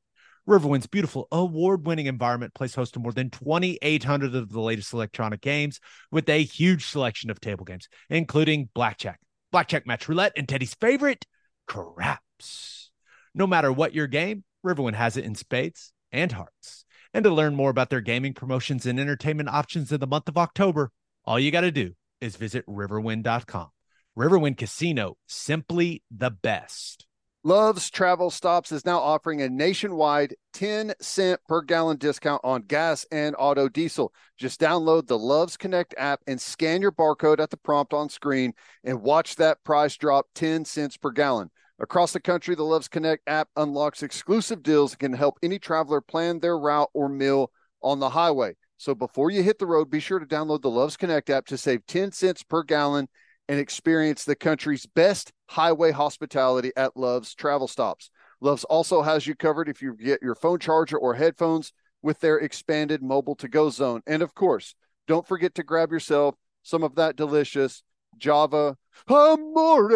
Riverwind's beautiful award winning environment plays host to more than 2,800 of the latest electronic games with a huge selection of table games, including blackjack, blackjack match roulette, and Teddy's favorite, craps. No matter what your game, Riverwind has it in spades and hearts. And to learn more about their gaming promotions and entertainment options in the month of October, all you got to do is visit riverwind.com. Riverwind Casino, simply the best. Love's Travel Stops is now offering a nationwide 10 cent per gallon discount on gas and auto diesel. Just download the Love's Connect app and scan your barcode at the prompt on screen and watch that price drop 10 cents per gallon. Across the country, the Love's Connect app unlocks exclusive deals that can help any traveler plan their route or meal on the highway. So before you hit the road, be sure to download the Loves Connect app to save 10 cents per gallon and experience the country's best highway hospitality at Love's travel stops. Love's also has you covered if you get your phone charger or headphones with their expanded mobile to go zone. And of course, don't forget to grab yourself some of that delicious Java Amore.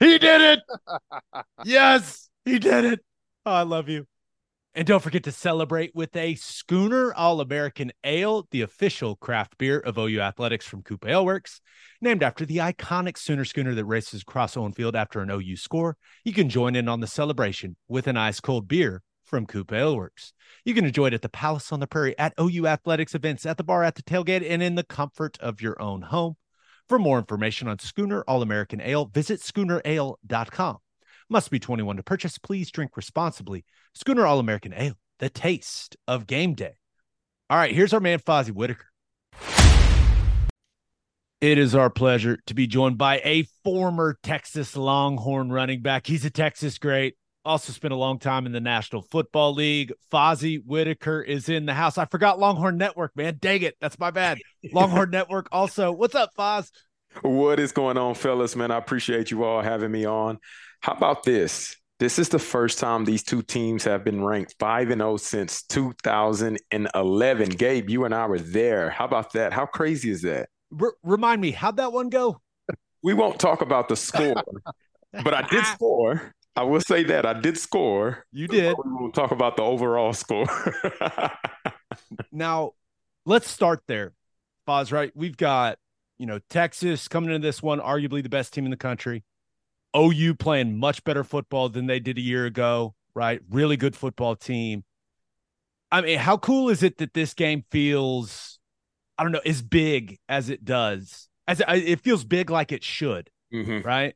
He did it. yes, he did it. Oh, I love you. And don't forget to celebrate with a Schooner All American Ale, the official craft beer of OU Athletics from Coop Ale Works. Named after the iconic Sooner schooner that races across Owen Field after an OU score, you can join in on the celebration with an ice cold beer from Coop Ale Works. You can enjoy it at the Palace on the Prairie, at OU Athletics events, at the bar, at the tailgate, and in the comfort of your own home. For more information on Schooner All American Ale, visit schoonerale.com. Must be 21 to purchase. Please drink responsibly. Schooner All American Ale, the taste of game day. All right, here's our man, Fozzy Whittaker. It is our pleasure to be joined by a former Texas Longhorn running back. He's a Texas great. Also spent a long time in the National Football League. Fozzy Whittaker is in the house. I forgot Longhorn Network, man. Dang it. That's my bad. Longhorn Network also. What's up, Foz? What is going on, fellas? Man, I appreciate you all having me on. How about this? This is the first time these two teams have been ranked 5 and 0 since 2011. Gabe, you and I were there. How about that? How crazy is that? R- remind me, how'd that one go? We won't talk about the score, but I did score. I will say that I did score. You did. We won't talk about the overall score. now, let's start there. Foz, right? We've got, you know, Texas coming into this one, arguably the best team in the country. OU playing much better football than they did a year ago, right? Really good football team. I mean, how cool is it that this game feels, I don't know, as big as it does? As it, it feels big like it should, mm-hmm. right?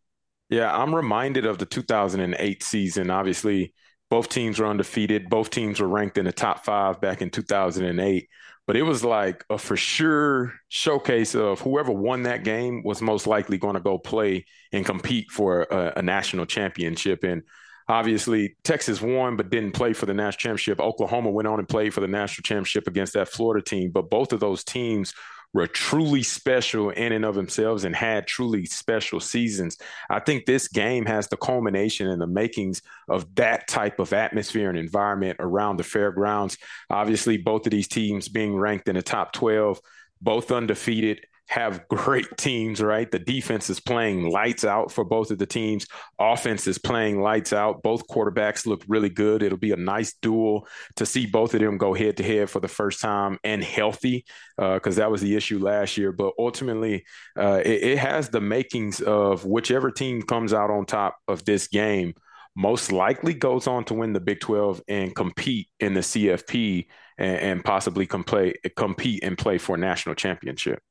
Yeah, I'm reminded of the 2008 season. Obviously, both teams were undefeated. Both teams were ranked in the top five back in 2008 but it was like a for sure showcase of whoever won that game was most likely going to go play and compete for a, a, national championship. And obviously, Texas won, but didn't play for the national championship. Oklahoma went on and played for the national championship against that Florida team. But both of those teams were truly special in and of themselves and had truly special seasons. I think this game has the culmination and the makings of that type of atmosphere and environment around the fairgrounds. Obviously, both of these teams being ranked in the top 12, both undefeated have great teams, right? The defense is playing lights out for both of the teams. Offense is playing lights out. Both quarterbacks look really good. It'll be a nice duel to see both of them go head to head for the first time and healthy, because uh, that was the issue last year. But ultimately, uh, it, it has the makings of whichever team comes out on top of this game most likely goes on to win the Big 12 and compete in the CFP and, and possibly compete, compete and play for national championship.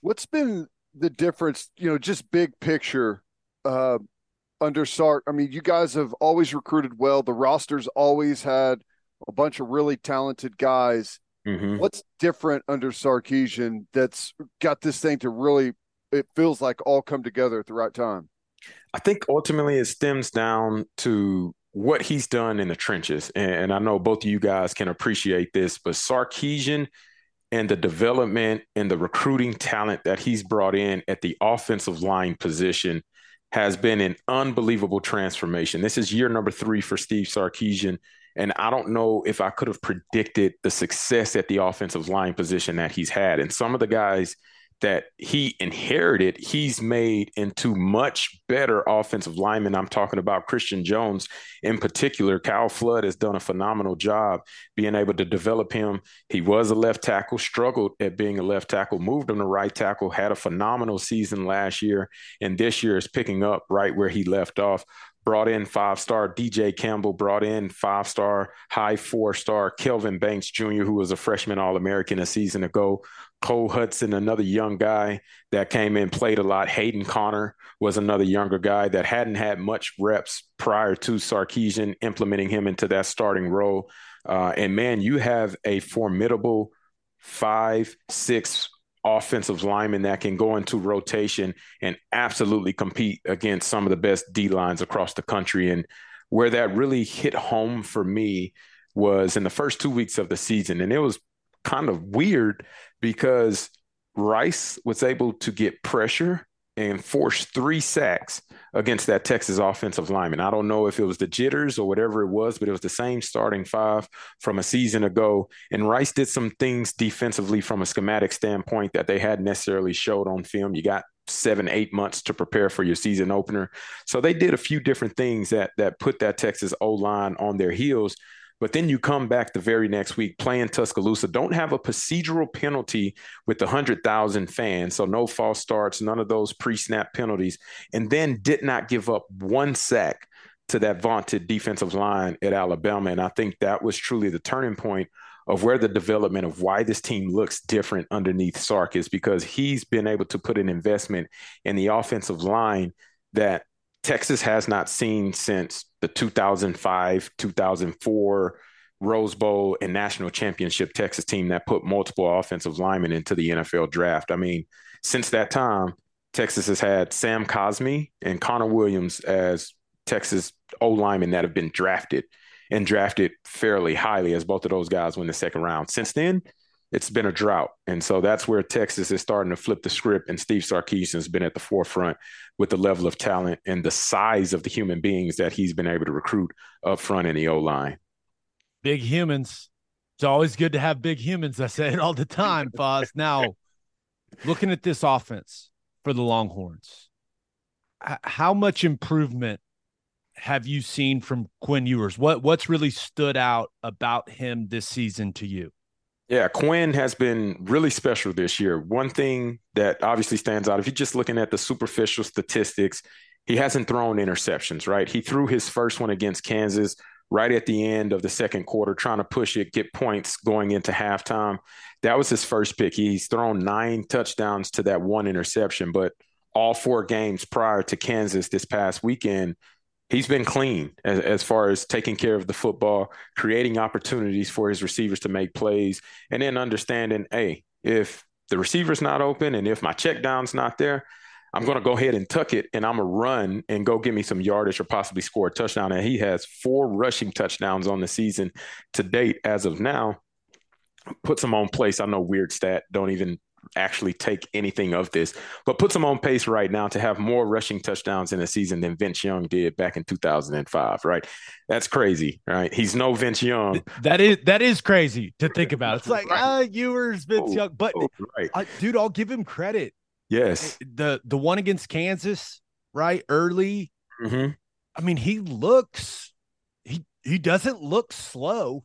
What's been the difference, you know, just big picture uh, under Sark? I mean, you guys have always recruited well. The roster's always had a bunch of really talented guys. Mm-hmm. What's different under Sarkisian that's got this thing to really, it feels like all come together at the right time? I think ultimately it stems down to what he's done in the trenches. And, I know both of you guys can appreciate this, but Sarkisian – and the development and the recruiting talent that he's brought in at the offensive line position has been an unbelievable transformation. This is year number three for Steve Sarkisian. And I don't know if I could have predicted the success at the offensive line position that he's had. And some of the guys that he inherited, he's made into much better offensive linemen. I'm talking about Christian Jones in particular. Kyle Flood has done a phenomenal job being able to develop him. He was a left tackle, struggled at being a left tackle, moved him to right tackle, had a phenomenal season last year, and this year is picking up right where he left off brought in five star DJ Campbell, brought in five star, high four star Kelvin Banks Jr., who was a freshman All American a season ago. Cole Hudson, another young guy that came in, played a lot. Hayden Conner was another younger guy that hadn't had much reps prior to Sarkisian implementing him into that starting role. Uh, and man, you have a formidable five, six offensive linemen that can go into rotation and absolutely compete against some of the best D lines across the country. And where that really hit home for me was in the first two weeks of the season. And it was kind of weird because Rice was able to get pressure and force three sacks against that Texas offensive lineman. I don't know if it was the jitters or whatever it was, but it was the same starting five from a season ago. And Rice did some things defensively from a schematic standpoint that they hadn't necessarily showed on film. You got seven, eight months to prepare for your season opener. So they did a few different things that that put that Texas O line on their heels. But then you come back the very next week playing Tuscaloosa, don't have a procedural penalty with the 100,000 fans. So no false starts, none of those pre snap penalties, and then did not give up one sack to that vaunted defensive line at Alabama. And I think that was truly the turning point of where the development of why this team looks different underneath Sark is because he's been able to put an investment in the offensive line that Texas has not seen since the 2005, 2004 Rose Bowl and national championship Texas team that put multiple offensive linemen into the NFL draft. I mean, since that time, Texas has had Sam Cosmi and Connor Williams as Texas O linemen that have been drafted and drafted fairly highly as both of those guys win the second round. Since then, it's been a drought. And so that's where Texas is starting to flip the script. And Steve Sarkisian has been at the forefront with the level of talent and the size of the human beings that he's been able to recruit up front in the O line. Big humans. It's always good to have big humans. I say it all the time, Foz. Now, looking at this offense for the Longhorns, how much improvement have you seen from Quinn Ewers? What what's really stood out about him this season to you? Yeah, Quinn has been really special this year. One thing that obviously stands out, if you're just looking at the superficial statistics, he hasn't thrown interceptions, right? He threw his first one against Kansas right at the end of the second quarter, trying to push it, get points going into halftime. That was his first pick. He's thrown nine touchdowns to that one interception, but all four games prior to Kansas this past weekend, he's been clean as, as, far as taking care of the football, creating opportunities for his receivers to make plays, and then understanding, hey, if the receiver's not open and if my check down's not there, I'm going to go ahead and tuck it and I'm going to run and go give me some yardage or possibly score a touchdown. And he has four rushing touchdowns on the season to date as of now. Puts him on place. I know weird stat. Don't even actually take anything of this, but puts him on pace right now to have more rushing touchdowns in a season than Vince Young did back in 2005. Right? That's crazy, right? He's no Vince Young. That is that is crazy to think about. It's like ah, right. uh, Ewers, Vince oh, Young, but oh, right. uh, dude, I'll give him credit. Yes, the the one against Kansas, right? Early. Mm-hmm. I mean, he looks he doesn't look slow.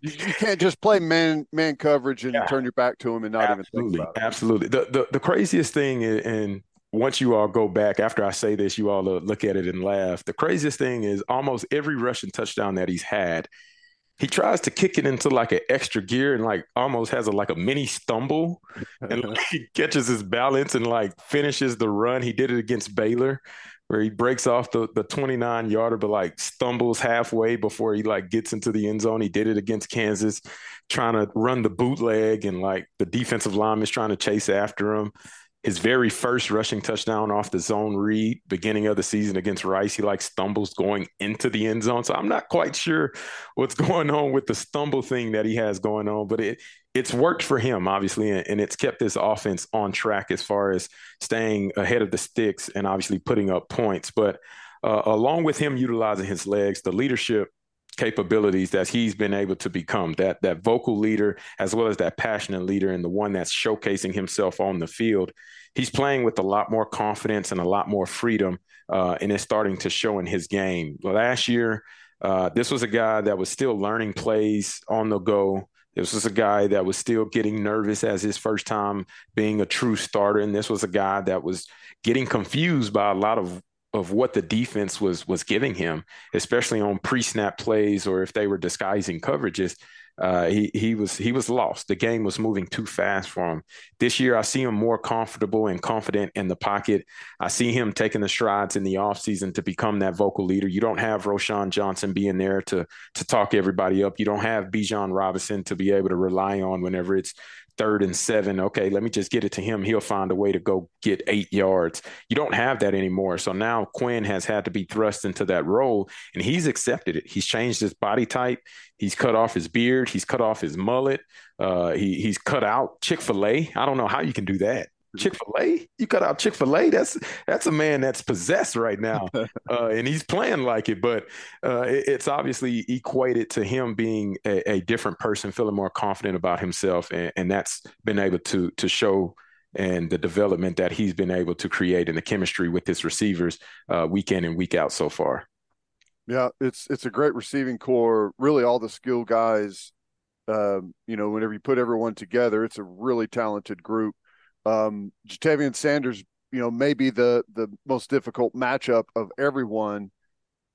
You, you, can't just play man man coverage and yeah. turn your back to him and not absolutely, even think about it. Absolutely. The, the the craziest thing, is, and once you all go back after I say this, you all look at it and laugh. The craziest thing is almost every rushing touchdown that he's had, he tries to kick it into like an extra gear and like almost has a like a mini stumble and like, he catches his balance and like finishes the run. He did it against Baylor where he breaks off the, the 29 yarder, but like stumbles halfway before he like gets into the end zone. He did it against Kansas, trying to run the bootleg, and like the defensive lineman is trying to chase after him his very first rushing touchdown off the zone read beginning of the season against Rice, he like stumbles going into the end zone. So I'm not quite sure what's going on with the stumble thing that he has going on, but it it's worked for him obviously, and, it's kept his offense on track as far as staying ahead of the sticks and obviously putting up points. But uh, along with him utilizing his legs, the leadership capabilities that he's been able to become that that vocal leader as well as that passionate leader and the one that's showcasing himself on the field he's playing with a lot more confidence and a lot more freedom uh, and it's starting to show in his game last year uh, this was a guy that was still learning plays on the go this was a guy that was still getting nervous as his first time being a true starter and this was a guy that was getting confused by a lot of of what the defense was was giving him, especially on pre-snap plays or if they were disguising coverages. Uh, he he was he was lost. The game was moving too fast for him. This year, I see him more comfortable and confident in the pocket. I see him taking the strides in the offseason to become that vocal leader. You don't have Roschon Johnson being there to to talk everybody up. You don't have Bijan Robinson to be able to rely on whenever it's third and seven. Okay, let me just get it to him. He'll find a way to go get eight yards. You don't have that anymore. So now Quinn has had to be thrust into that role, and he's accepted it. He's changed his body type. He's cut off his beard. He's cut off his mullet. Uh, he he's cut out Chick Fil A. I don't know how you can do that. Chick Fil A, you cut out Chick Fil A. That's that's a man that's possessed right now, uh, and he's playing like it. But uh, it, it's obviously equated to him being a, a, different person, feeling more confident about himself, and, and that's been able to to show and the development that he's been able to create and the chemistry with his receivers uh, week in and week out so far. Yeah, it's it's a great receiving core. Really, all the skill guys. Um, you know, whenever you put everyone together, it's a really talented group um, Ja'Tavion Sanders, you know, maybe the the most difficult matchup of everyone.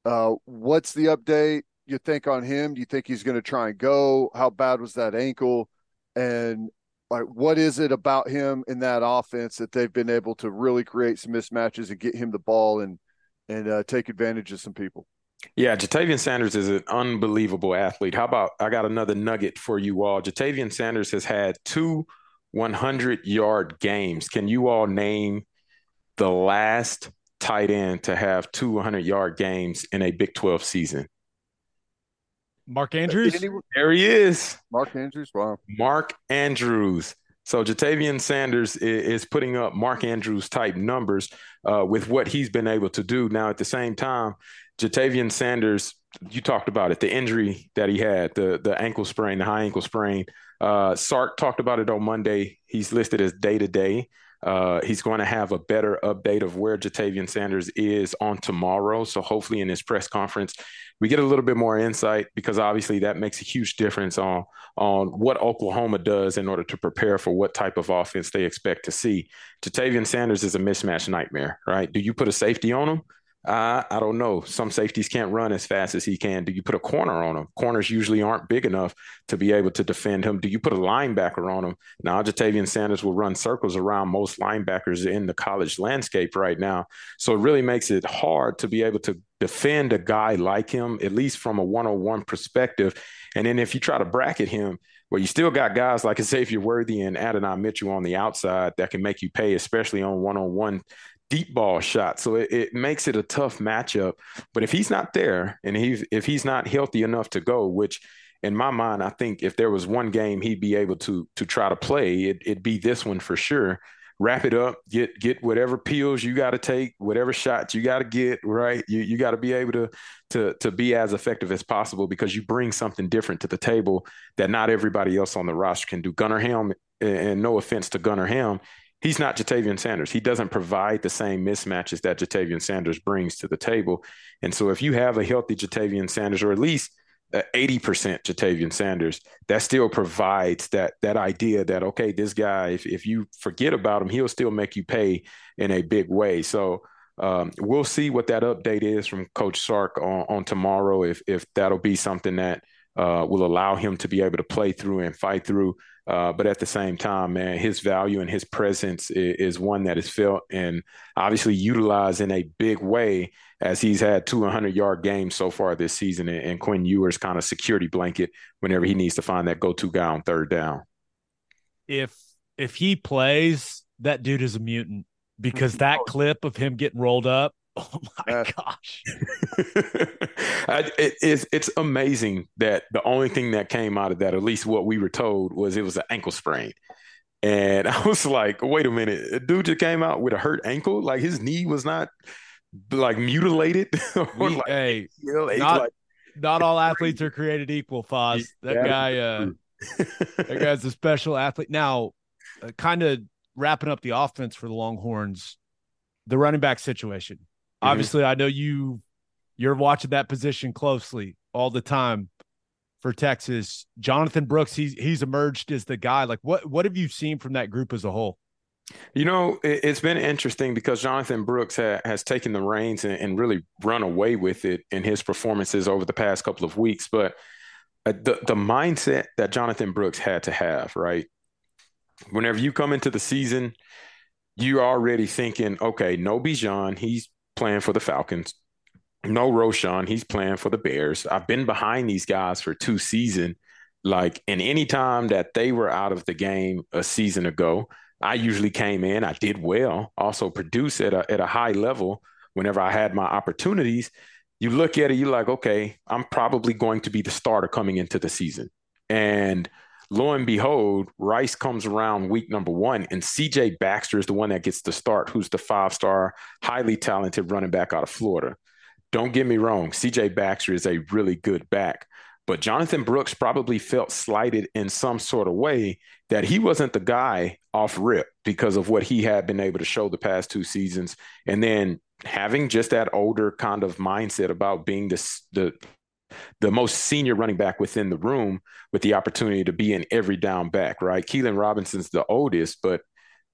Uh, what's the update you think on him? Do you think he's going to try and go? How bad was that ankle? And like, what is it about him in that offense that they've been able to really create some mismatches and get him the ball and and uh, take advantage of some people? Yeah, Ja'Tavion Sanders is an unbelievable athlete. How about I got another nugget for you all? Ja'Tavion Sanders has had two 100 yard games. Can you all name the last tight end to have 200 yard games in a Big 12 season? Mark Andrews. There he is. Mark Andrews. Wow. Mark Andrews. So Ja'Tavion Sanders is, putting up Mark Andrews type numbers uh, with what he's been able to do. Now, at the same time, Ja'Tavion Sanders, you talked about it, the injury that he had, the the ankle sprain, the high ankle sprain. Uh, Sark talked about it on Monday. He's listed as day to day. He's going to have a better update of where Ja'Tavion Sanders is on tomorrow. So hopefully in his press conference, we get a little bit more insight because obviously that makes a huge difference on on what Oklahoma does in order to prepare for what type of offense they expect to see. Ja'Tavion Sanders is a mismatch nightmare, right? Do you put a safety on him? Uh, I don't know. Some safeties can't run as fast as he can. Do you put a corner on him? Corners usually aren't big enough to be able to defend him. Do you put a linebacker on him? Now, Ja'Tavion Sanders will run circles around most linebackers in the college landscape right now. So it really makes it hard to be able to defend a guy like him, at least from a one on one perspective. And then if you try to bracket him, well, you still got guys like Xavier Worthy and Adonai Mitchell on the outside that can make you pay, especially on one on one deep ball shot. So it, it, makes it a tough matchup. But if he's not there and he's if he's not healthy enough to go, which in my mind, I think if there was one game he'd be able to to try to play, it, it'd be this one for sure. Wrap it up, get get whatever pills you got to take, whatever shots you got to get, right? You you got to be able to to to be as effective as possible because you bring something different to the table that not everybody else on the roster can do. Gunnar Helm, and no offense to Gunnar Helm, he's not Ja'Tavion Sanders. He doesn't provide the same mismatches that Ja'Tavion Sanders brings to the table. And so if you have a healthy Ja'Tavion Sanders, or at least 80% Ja'Tavion Sanders, that still provides that that idea that okay, this guy, if, if you forget about him, he'll still make you pay in a big way. So um, we'll see what that update is from Coach Sark on, on tomorrow. If if that'll be something that uh, will allow him to be able to play through and fight through uh, but at the same time, man, his value and his presence is, is, one that is felt and obviously utilized in a big way as he's had two 100 yard games so far this season. And, and Quinn Ewers kind of security blanket whenever he needs to find that go to guy on third down. If if he plays, that dude is a mutant because that clip of him getting rolled up Oh my gosh. it, it's, it's amazing that the only thing that came out of that, at least what we were told, was it was an ankle sprain. And I was like, wait a minute, a dude just came out with a hurt ankle. Like his knee was not like mutilated. or like, hey, not, like, not all athletes are created equal, Foz. That yeah, guy, uh, that guy's a special athlete. Now, uh, kind of wrapping up the offense for the Longhorns, the running back situation. Mm-hmm. Obviously, I know you you're watching that position closely all the time for Texas. Jonathan Brooks, he's he's emerged as the guy. Like what what have you seen from that group as a whole? You know, it, has been interesting because Jonathan Brooks ha, has taken the reins and, and, really run away with it in his performances over the past couple of weeks. But uh, the the mindset that Jonathan Brooks had to have, right? Whenever you come into the season, you're already thinking, okay, no Bijan, he's playing for the Falcons. No Roschon, he's playing for the Bears. I've been behind these guys for two seasons. Like, in any time that they were out of the game a season ago, I usually came in, I did well, also produce at a, at a high level whenever I had my opportunities. You look at it, you're like, okay, I'm probably going to be the starter coming into the season. And lo and behold, Rice comes around week number one, and CJ Baxter is the one that gets the start, who's the five star, highly talented running back out of Florida. Don't get me wrong, CJ Baxter is a really good back. But Jonathan Brooks probably felt slighted in some sort of way that he wasn't the guy off rip because of what he had been able to show the past two seasons. And then having just that older kind of mindset about being the, the most senior running back within the room with the opportunity to be an every down back, right? Keelan Robinson's the oldest, but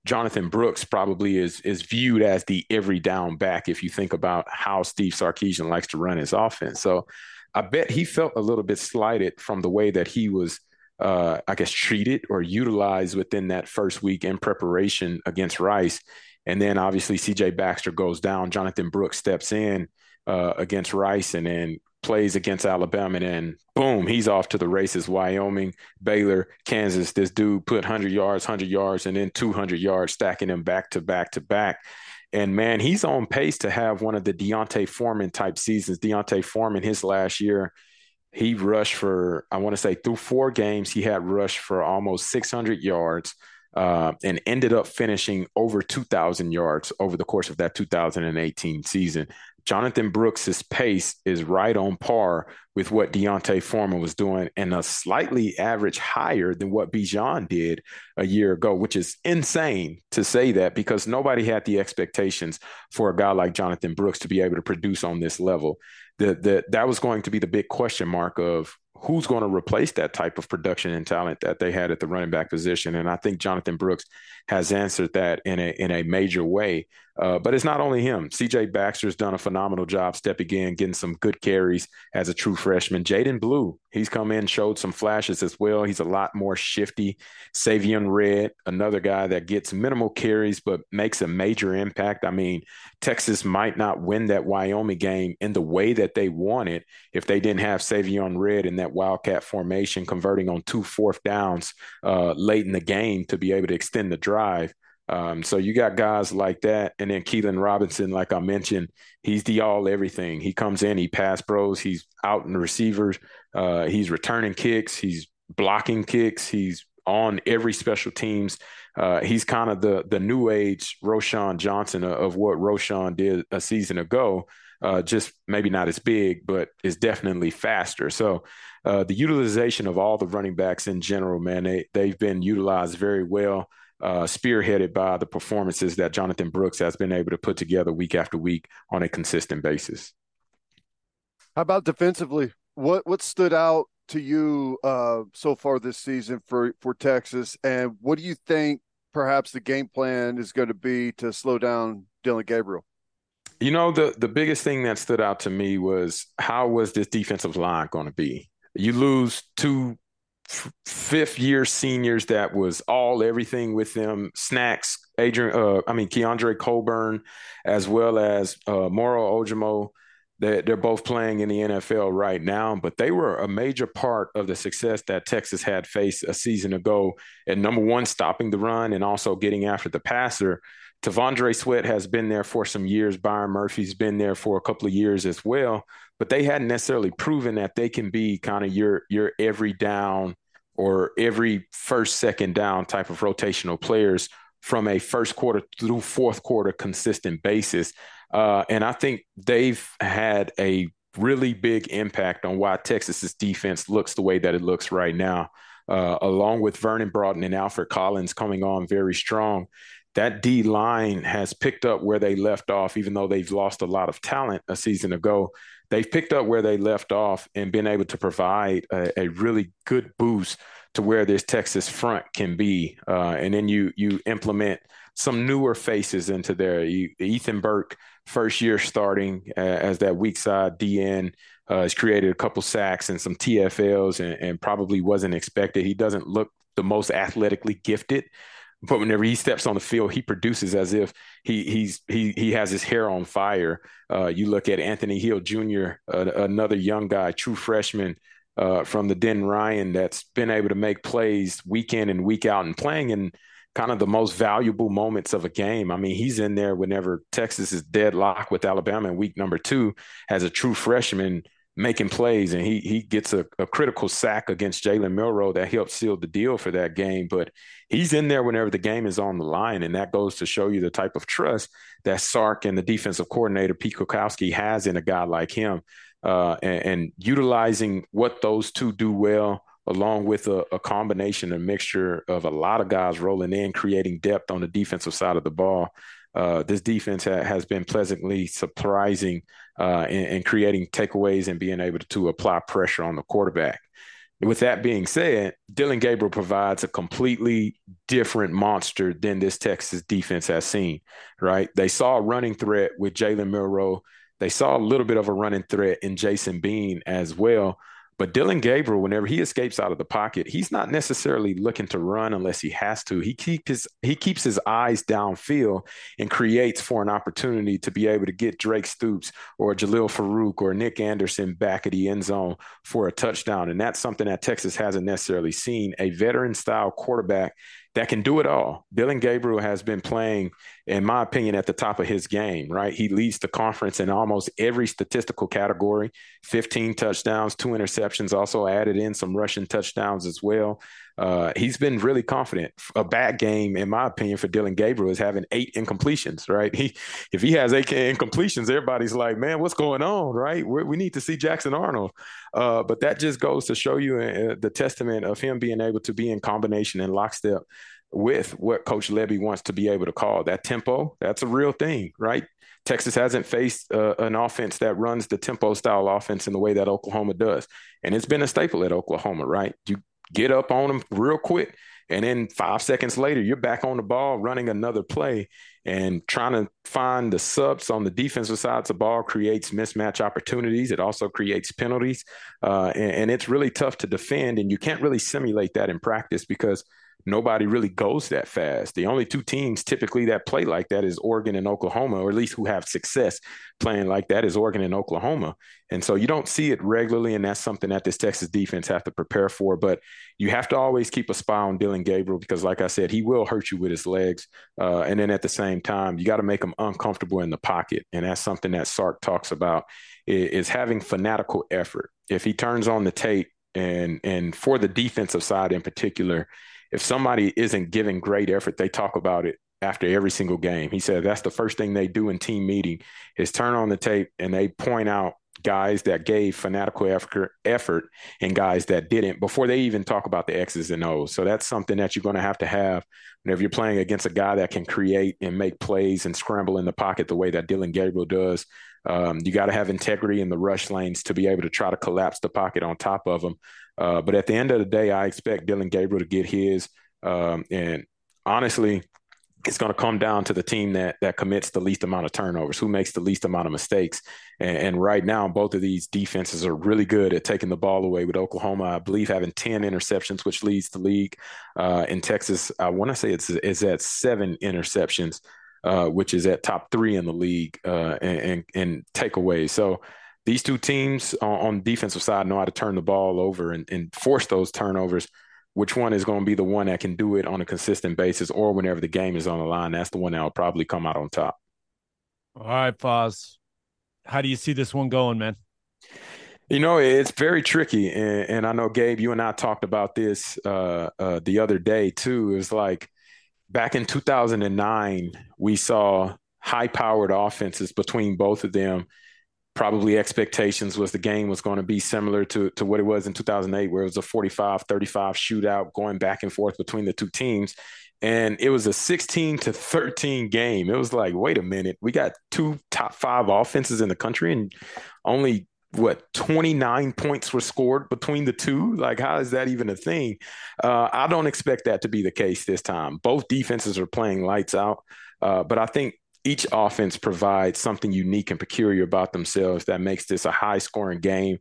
Jonathan Brooks probably is is viewed as the every down back if you think about how Steve Sarkisian likes to run his offense. So I bet he felt a little bit slighted from the way that he was, uh, I guess, treated or utilized within that first week in preparation against Rice. And then obviously CJ Baxter goes down. Jonathan Brooks steps in uh, against Rice and then plays against Alabama. And then boom, he's off to the races. Wyoming, Baylor, Kansas. This dude put 100 yards, 100 yards, and then 200 yards, stacking them back to back to back. And man, he's on pace to have one of the D'Onta Foreman type seasons. D'Onta Foreman, his last year, he rushed for, I want to say, through four games, he had rushed for almost 600 yards uh, and ended up finishing over 2,000 yards over the course of that 2018 season. Jonathan Brooks's pace is right on par with what D'Onta Foreman was doing and a slightly average higher than what Bijan did a year ago, which is insane to say that because nobody had the expectations for a guy like Jonathan Brooks to be able to produce on this level. The, the, that was going to be the big question mark of who's going to replace that type of production and talent that they had at the running back position. And I think Jonathan Brooks has answered that in a in a major way. Uh, but it's not only him. CJ Baxter's done a phenomenal job stepping in, getting some good carries as a true freshman. Jaden Blue, he's come in, showed some flashes as well. He's a lot more shifty. Savion Red, another guy that gets minimal carries but makes a major impact. I mean, Texas might not win that Wyoming game in the way that they wanted if they didn't have Savion Red in that Wildcat formation, converting on two fourth downs uh, late in the game to be able to extend the drive. Um, so you got guys like that, and then Keilan Robinson, like I mentioned, he's the all everything. He comes in, he pass bros, he's out in the receivers, uh, he's returning kicks, he's blocking kicks, he's on every special teams. Uh, he's kind of the the new age Roschon Johnson of, of what Roschon did a season ago. Uh, just maybe not as big, but is definitely faster. So uh, the utilization of all the running backs in general, man, they they've been utilized very well uh, spearheaded by the performances that Jonathan Brooks has been able to put together week after week on a consistent basis. How about defensively? What what stood out to you uh, so far this season for for Texas, and what do you think perhaps the game plan is going to be to slow down Dillon Gabriel? You know, the the biggest thing that stood out to me was how was this defensive line going to be? You lose two fifth year seniors that was all everything with them snacks adrian uh, i mean keondre coburn as well as uh, moro ojomo they're, they're both playing in the nfl right now but they were a major part of the success that texas had faced a season ago and number one stopping the run and also getting after the passer T'Vondre Sweat has been there for some years. Byron Murphy's been there for a couple of years as well, but they hadn't necessarily proven that they can be kind of your your every down or every first second down type of rotational players from a first quarter through fourth quarter consistent basis. Uh, and I think they've had a really big impact on why Texas's defense looks the way that it looks right now. Uh, along with Vernon Broughton and Alfred Collins coming on very strong that D line has picked up where they left off, even though they've lost a lot of talent a season ago. They've picked up where they left off and been able to provide a, a really good boost to where this Texas front can be. Uh, and then you you implement some newer faces into there. You, Ethan Burke, first year starting uh, as that weak side DN, uh, has created a couple sacks and some TFLs, and, and probably wasn't expected. He doesn't look the most athletically gifted, but whenever he steps on the field, he produces as if he he's he he has his hair on fire. Uh, you look at Anthony Hill Jr., uh, another young guy, true freshman, uh, from the Den Ryan that's been able to make plays week in and week out and playing in kind of the most valuable moments of a game. I mean, he's in there whenever Texas is deadlocked with Alabama in week number two as a true freshman making plays, and he he gets a, a critical sack against Jalen Milroe that helped seal the deal for that game. But he's in there whenever the game is on the line, and that goes to show you the type of trust that Sark and the defensive coordinator Pete Kwiatkowski has in a guy like him uh, and, and, utilizing what those two do well, along with a, a, combination, a mixture of a lot of guys rolling in, creating depth on the defensive side of the ball. Uh, this defense ha- has been pleasantly surprising uh, in, in, creating takeaways and being able to, apply pressure on the quarterback. With that being said, Dillon Gabriel provides a completely different monster than this Texas defense has seen, right? They saw a running threat with Jalen Milroe they saw a little bit of a running threat in Jason Bean as well. But Dillon Gabriel, whenever he escapes out of the pocket, he's not necessarily looking to run unless he has to. He keep his he keeps his eyes downfield and creates for an opportunity to be able to get Drake Stoops or Jalil Farooq or Nick Anderson back at the end zone for a touchdown. And that's something that Texas hasn't necessarily seen. A veteran style quarterback that can do it all. Dillon Gabriel has been playing, in my opinion, at the top of his game, right? He leads the conference in almost every statistical category 15 touchdowns, two interceptions, also added in some rushing touchdowns as well. Uh, he's been really confident. A bad game, in my opinion, for Dillon Gabriel is having eight incompletions, right? He, if he has eight incompletions, everybody's like, man, what's going on, right? We're, we need to see Jackson Arnold. Uh, but that just goes to show you uh, the testament of him being able to be in combination and lockstep with what Coach Lebby wants to be able to call that tempo. That's a real thing, right? Texas hasn't faced uh, an offense that runs the tempo style offense in the way that Oklahoma does. And it's been a staple at Oklahoma, right? You get up on them real quick. And then five seconds later, you're back on the ball running another play and trying to find the subs on the defensive side of the ball creates mismatch opportunities. It also creates penalties. Uh, and, and it's really tough to defend. And you can't really simulate that in practice because – nobody really goes that fast. The only two teams typically that play like that is Oregon and Oklahoma, or at least who have success playing like that is Oregon and Oklahoma. And so you don't see it regularly, and that's something that this Texas defense have to prepare for. But you have to always keep a spy on Dillon Gabriel because, like I said, he will hurt you with his legs. Uh, and then at the same time, you got to make him uncomfortable in the pocket, and that's something that Sark talks about is, having fanatical effort. If he turns on the tape and and for the defensive side in particular, if somebody isn't giving great effort, they talk about it after every single game. He said that's the first thing they do in team meeting is turn on the tape and they point out guys that gave fanatical effort and guys that didn't before they even talk about the X's and O's. So that's something that you're going to have to have whenever you're playing against a guy that can create and make plays and scramble in the pocket the way that Dillon Gabriel does. Um, you got to have integrity in the rush lanes to be able to try to collapse the pocket on top of them. Uh, but at the end of the day, I expect Dillon Gabriel to get his. Um, and honestly, it's going to come down to the team that that commits the least amount of turnovers, who makes the least amount of mistakes. And, and, right now, both of these defenses are really good at taking the ball away. With Oklahoma, I believe having ten interceptions, which leads the league. Uh, in Texas, I want to say it's it's at seven interceptions, uh, which is at top three in the league uh, and, and, and takeaways. So these two teams on, on defensive side know how to turn the ball over and, and force those turnovers. Which one is going to be the one that can do it on a consistent basis, or whenever the game is on the line, that's the one that will probably come out on top. All right, Foz. How do you see this one going, man? You know, it's very tricky, and, and I know Gabe, you and I talked about this uh, uh, the other day too. It's like back in 2009, we saw high-powered offenses between both of them probably expectations was the game was going to be similar to, to what it was in 2008 where it was a 45 35 shootout going back and forth between the two teams. And it was a 16 to 13 game. It was like wait a minute we got two top five offenses in the country and only what 29 points were scored between the two? Like how is that even a thing? Uh, i don't expect that to be the case this time. Both defenses are playing lights out. Uh, but i think each offense provides something unique and peculiar about themselves that makes this a high scoring game.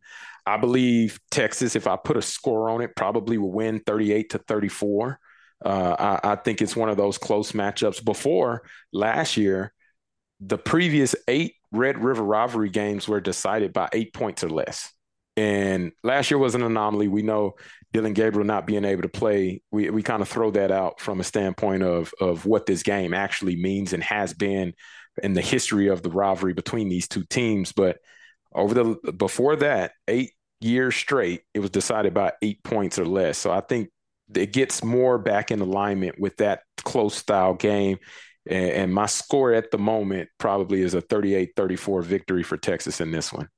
I believe Texas, if I put a score on it, probably will win 38 to 34. Uh, I, I, think it's one of those close matchups. Before last year, the previous eight Red River rivalry games were decided by eight points or less. And last year was an anomaly. We know Dillon Gabriel not being able to play. We we kind of throw that out from a standpoint of of what this game actually means and has been in the history of the rivalry between these two teams. But over the before that, eight years straight, it was decided by eight points or less. So I think it gets more back in alignment with that close style game. And, and my score at the moment probably is a 38 34 victory for Texas in this one.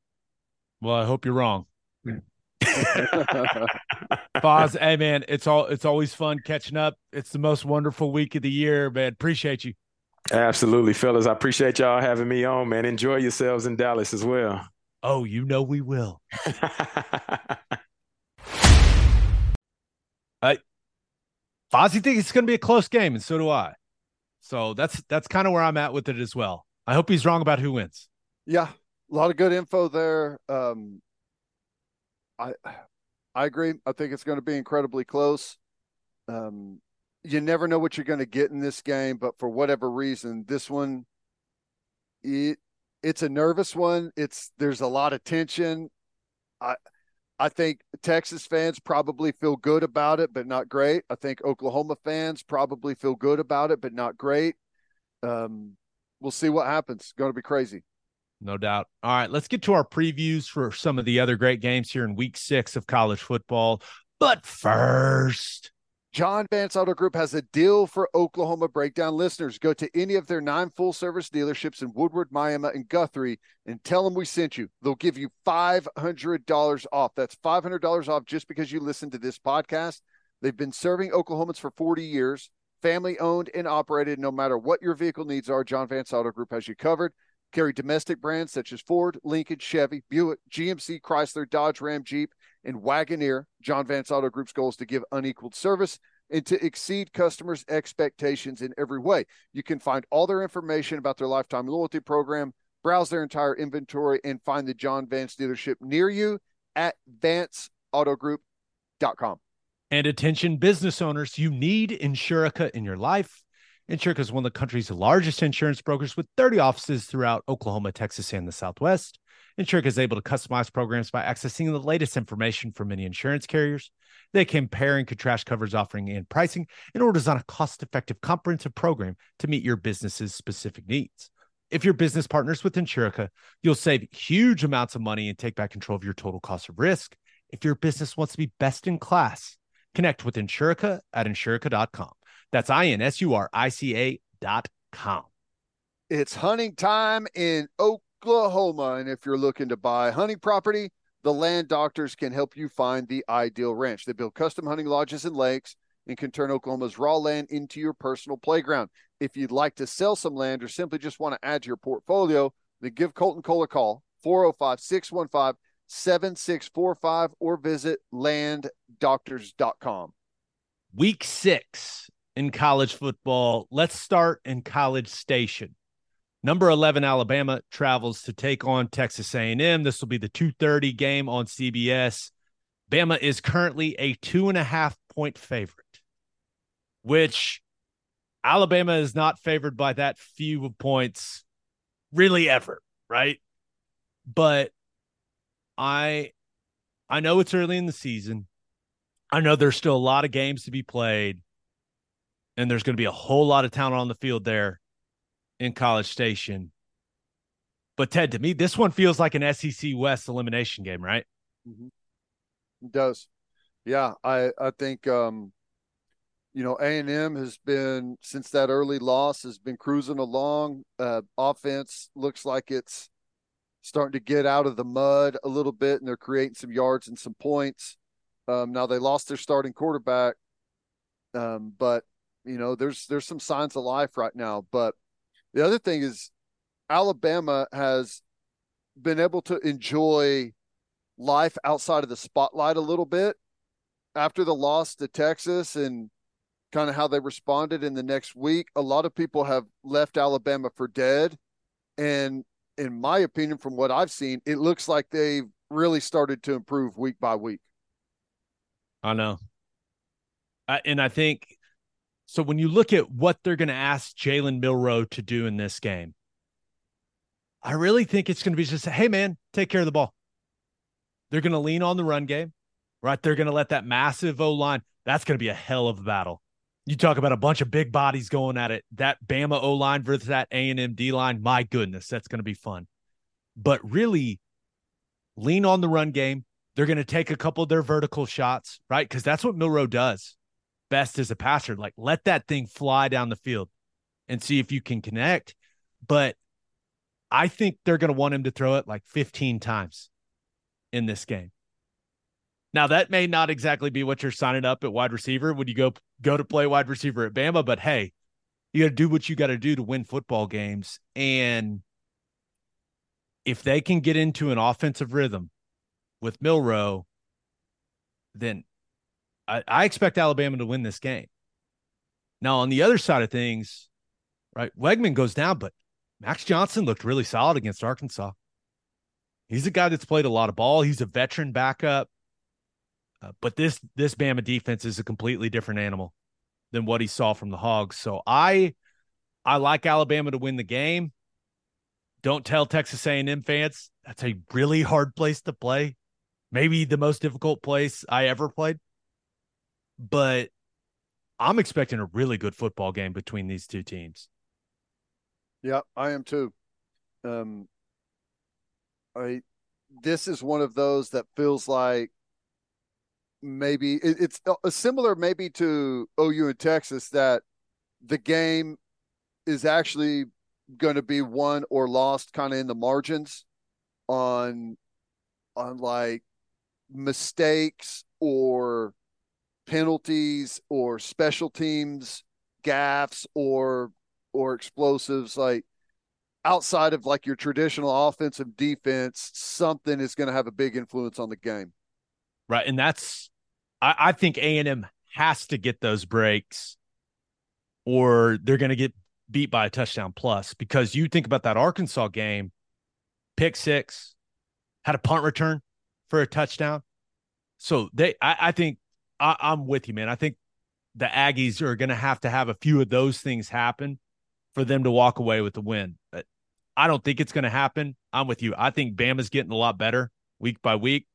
Well, I hope you're wrong. Foz, hey man, it's all it's always fun catching up. It's the most wonderful week of the year, man. Appreciate you. Absolutely, fellas. I appreciate y'all having me on, man. Enjoy yourselves in Dallas as well. Oh, you know we will. I Fozzy thinks it's gonna be a close game, and so do I. So that's that's kind of where I'm at with it as well. I hope he's wrong about who wins. Yeah, a lot of good info there. Um, I I agree. I think it's going to be incredibly close. Um, you never know what you're going to get in this game, but for whatever reason, this one, it it's a nervous one. It's there's a lot of tension. I I think Texas fans probably feel good about it, but not great. I think Oklahoma fans probably feel good about it, but not great. Um, we'll see what happens. Going to be crazy. No doubt. All right, let's get to our previews for some of the other great games here in week six of college football. But first, John Vance Auto Group has a deal for Oklahoma Breakdown listeners. Go to any of their nine full service dealerships in Woodward, Miami, and Guthrie and tell them we sent you. They'll give you $500 off. That's $500 off just because you listen to this podcast. They've been serving Oklahomans for 40 years, family owned and operated. No matter what your vehicle needs are, John Vance Auto Group has you covered. Carry domestic brands such as Ford, Lincoln, Chevy, Buick, GMC, Chrysler, Dodge, Ram, Jeep, and Wagoneer. John Vance Auto Group's goal is to give unequaled service and to exceed customers' expectations in every way. You can find all their information about their lifetime loyalty program, browse their entire inventory, and find the John Vance dealership near you at vanceautogroup.com. And attention business owners, you need Insurica in your life. Insurica is one of the country's largest insurance brokers with 30 offices throughout Oklahoma, Texas, and the Southwest. Insurica is able to customize programs by accessing the latest information from many insurance carriers. They compare and contrast coverage offering and pricing in order to design a cost-effective, comprehensive program to meet your business's specific needs. If your business partners with Insurica, you'll save huge amounts of money and take back control of your total cost of risk. If your business wants to be best in class, connect with Insurica at insurica.com. That's I N S U R I C A dot com. It's hunting time in Oklahoma. And if you're looking to buy hunting property, the land doctors can help you find the ideal ranch. They build custom hunting lodges and lakes and can turn Oklahoma's raw land into your personal playground. If you'd like to sell some land or simply just want to add to your portfolio, then give Colton Cole a call, 405 615 7645, or visit landdoctors.com. Week six in college football. Let's start in College Station. Number 11 Alabama travels to take on Texas A&M. This will be the 2:30 game on CBS. Bama is currently a two and a half point favorite, which Alabama is not favored by that few points really ever, right? But I I know it's early in the season. I know there's still a lot of games to be played and there's going to be a whole lot of talent on the field there in College Station. But Ted, to me, this one feels like an SEC West elimination game, right? Mm-hmm. It does. Yeah, I I think um, you know A and M has been since that early loss has been cruising along. Uh, offense looks like it's starting to get out of the mud a little bit, and they're creating some yards and some points. Um, now they lost their starting quarterback, um, but you know there's there's some signs of life right now. But the other thing is Alabama has been able to enjoy life outside of the spotlight a little bit after the loss to Texas and kind of how they responded in the next week. A lot of people have left Alabama for dead. And in my opinion, from what I've seen, it looks like they've really started to improve week by week. I know. I, and I think so when you look at what they're going to ask Jalen Milroe to do in this game, I really think it's going to be just, hey man, take care of the ball. They're going to lean on the run game, right? They're going to let that massive O line. That's going to be a hell of a battle. You talk about a bunch of big bodies going at it. That Bama O line versus that A and M D line. My goodness, that's going to be fun. But really, lean on the run game. They're going to take a couple of their vertical shots, right? Because that's what Milroe does best as a passer. Like let that thing fly down the field and see if you can connect. But I think they're going to want him to throw it like 15 times in this game. Now that may not exactly be what you're signing up at wide receiver when you go go to play wide receiver at Bama, but hey, you got to do what you got to do to win football games. And if they can get into an offensive rhythm with Milroe, then I, I expect Alabama to win this game. Now, on the other side of things, right, Weigman goes down, but Max Johnson looked really solid against Arkansas. He's a guy that's played a lot of ball. He's a veteran backup. Uh, but this this Bama defense is a completely different animal than what he saw from the Hogs. So I I like Alabama to win the game. Don't tell Texas A&M fans that's a really hard place to play. Maybe the most difficult place I ever played. But I'm expecting a really good football game between these two teams. Yeah, I am too. Um, I this is one of those that feels like maybe it, it's a similar maybe to OU in Texas that the game is actually going to be won or lost kind of in the margins on on like mistakes or penalties or special teams gaffs or or explosives like outside of like your traditional offensive defense something is going to have a big influence on the game. Right and that's i, I think a&m has to get those breaks or they're going to get beat by a touchdown plus because you think about that arkansas game pick six had a punt return for a touchdown. So they i, I think I, I'm with you, man. I think the Aggies are going to have to have a few of those things happen for them to walk away with the win. But I don't think it's going to happen. I'm with you. I think Bama's getting a lot better week by week.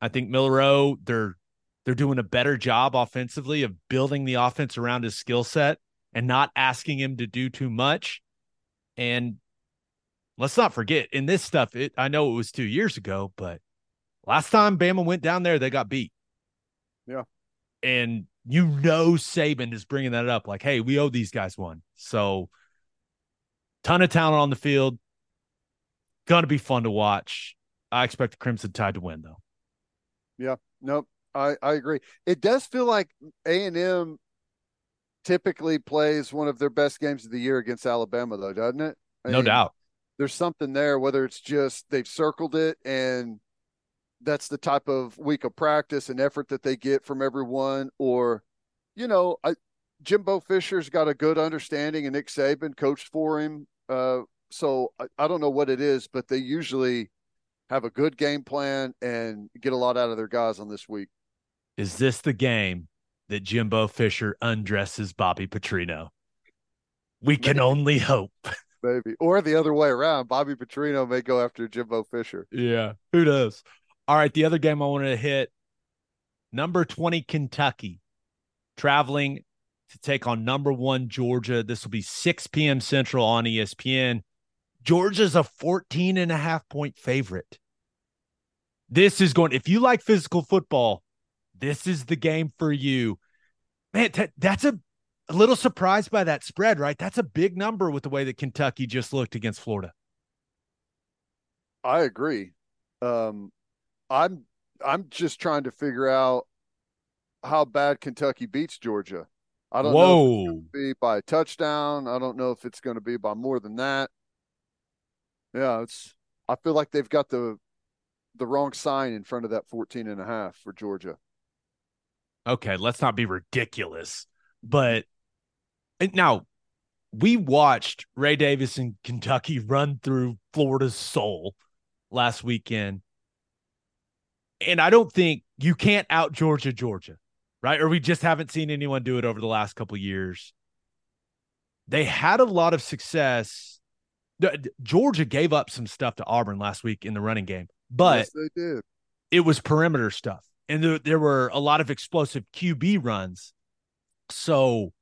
I think Milroe, they're they're doing a better job offensively of building the offense around his skill set and not asking him to do too much. And let's not forget in this stuff, it I know it was two years ago, but last time Bama went down there, they got beat. Yeah and you know Saban is bringing that up like, hey, we owe these guys one. So, ton of talent on the field. To be fun to watch. I expect the Crimson Tide to win, though. Yeah, nope, I I agree. It does feel like A and M typically plays one of their best games of the year against Alabama, though, doesn't it? I no mean, doubt. There's something there, whether it's just they've circled it and that's the type of week of practice and effort that they get from everyone or you know I, jimbo fisher's got a good understanding and nick saban coached for him uh, so I, I don't know what it is but they usually have a good game plan and get a lot out of their guys on this week is this the game that jimbo fisher undresses bobby petrino we can only hope Maybe. Or the other way around. Bobby Petrino may go after Jimbo Fisher. Yeah. Who knows? All right, the other game I wanted to hit number 20 Kentucky traveling to take on number 1 Georgia. This will be 6 p.m. Central on ESPN. Georgia's a 14 and a half point favorite. This is going if you like physical football, this is the game for you. Man, t- that's a, a little surprised by that spread, right? That's a big number with the way that Kentucky just looked against Florida. I agree. Um, I'm I'm just trying to figure out how bad Kentucky beats Georgia. I don't Whoa. know if it's going to be by a touchdown. I don't know if it's going to be by more than that. Yeah, it's I feel like they've got the the wrong sign in front of that 14 and a half for Georgia. Okay, let's not be ridiculous. But now we watched Ray Davis in Kentucky run through Florida's soul last weekend and I don't think you can't out Georgia, Georgia, right? Or we just haven't seen anyone do it over the last couple years. They had a lot of success. Georgia gave up some stuff to Auburn last week in the running game, but yes, they did. it was perimeter stuff. And there, there were a lot of explosive QB runs. So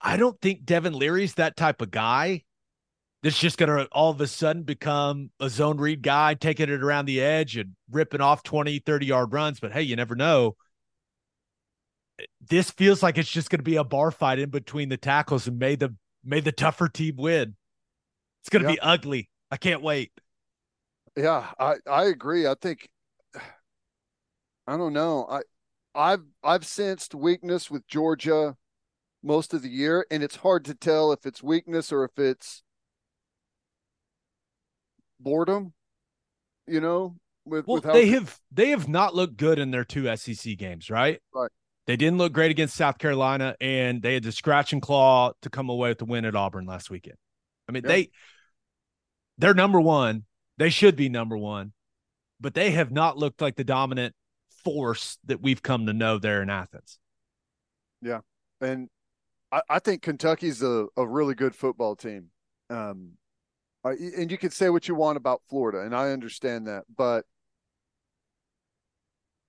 I don't think Devin Leary's that type of guy that's just going to all of a sudden become a zone read guy, taking it around the edge and ripping off 20, 30 yard runs. But hey, you never know. This feels like it's just going to be a bar fight in between the tackles and may the may the tougher team win. It's going to be ugly. I can't wait. Yeah, I I agree. I think I don't know. I I've I've sensed weakness with Georgia most of the year, and it's hard to tell if it's weakness or if it's boredom. You know, with, well, with how they have they have not looked good in their two SEC games, right? Right. They didn't look great against South Carolina, and they had the scratch and claw to come away with the win at Auburn last weekend. I mean, Yeah. they they're number one. They should be number one, but they have not looked like the dominant force that we've come to know there in Athens. Yeah, and I, I think Kentucky's a, a really good football team. Um, and you can say what you want about Florida, and I understand that, but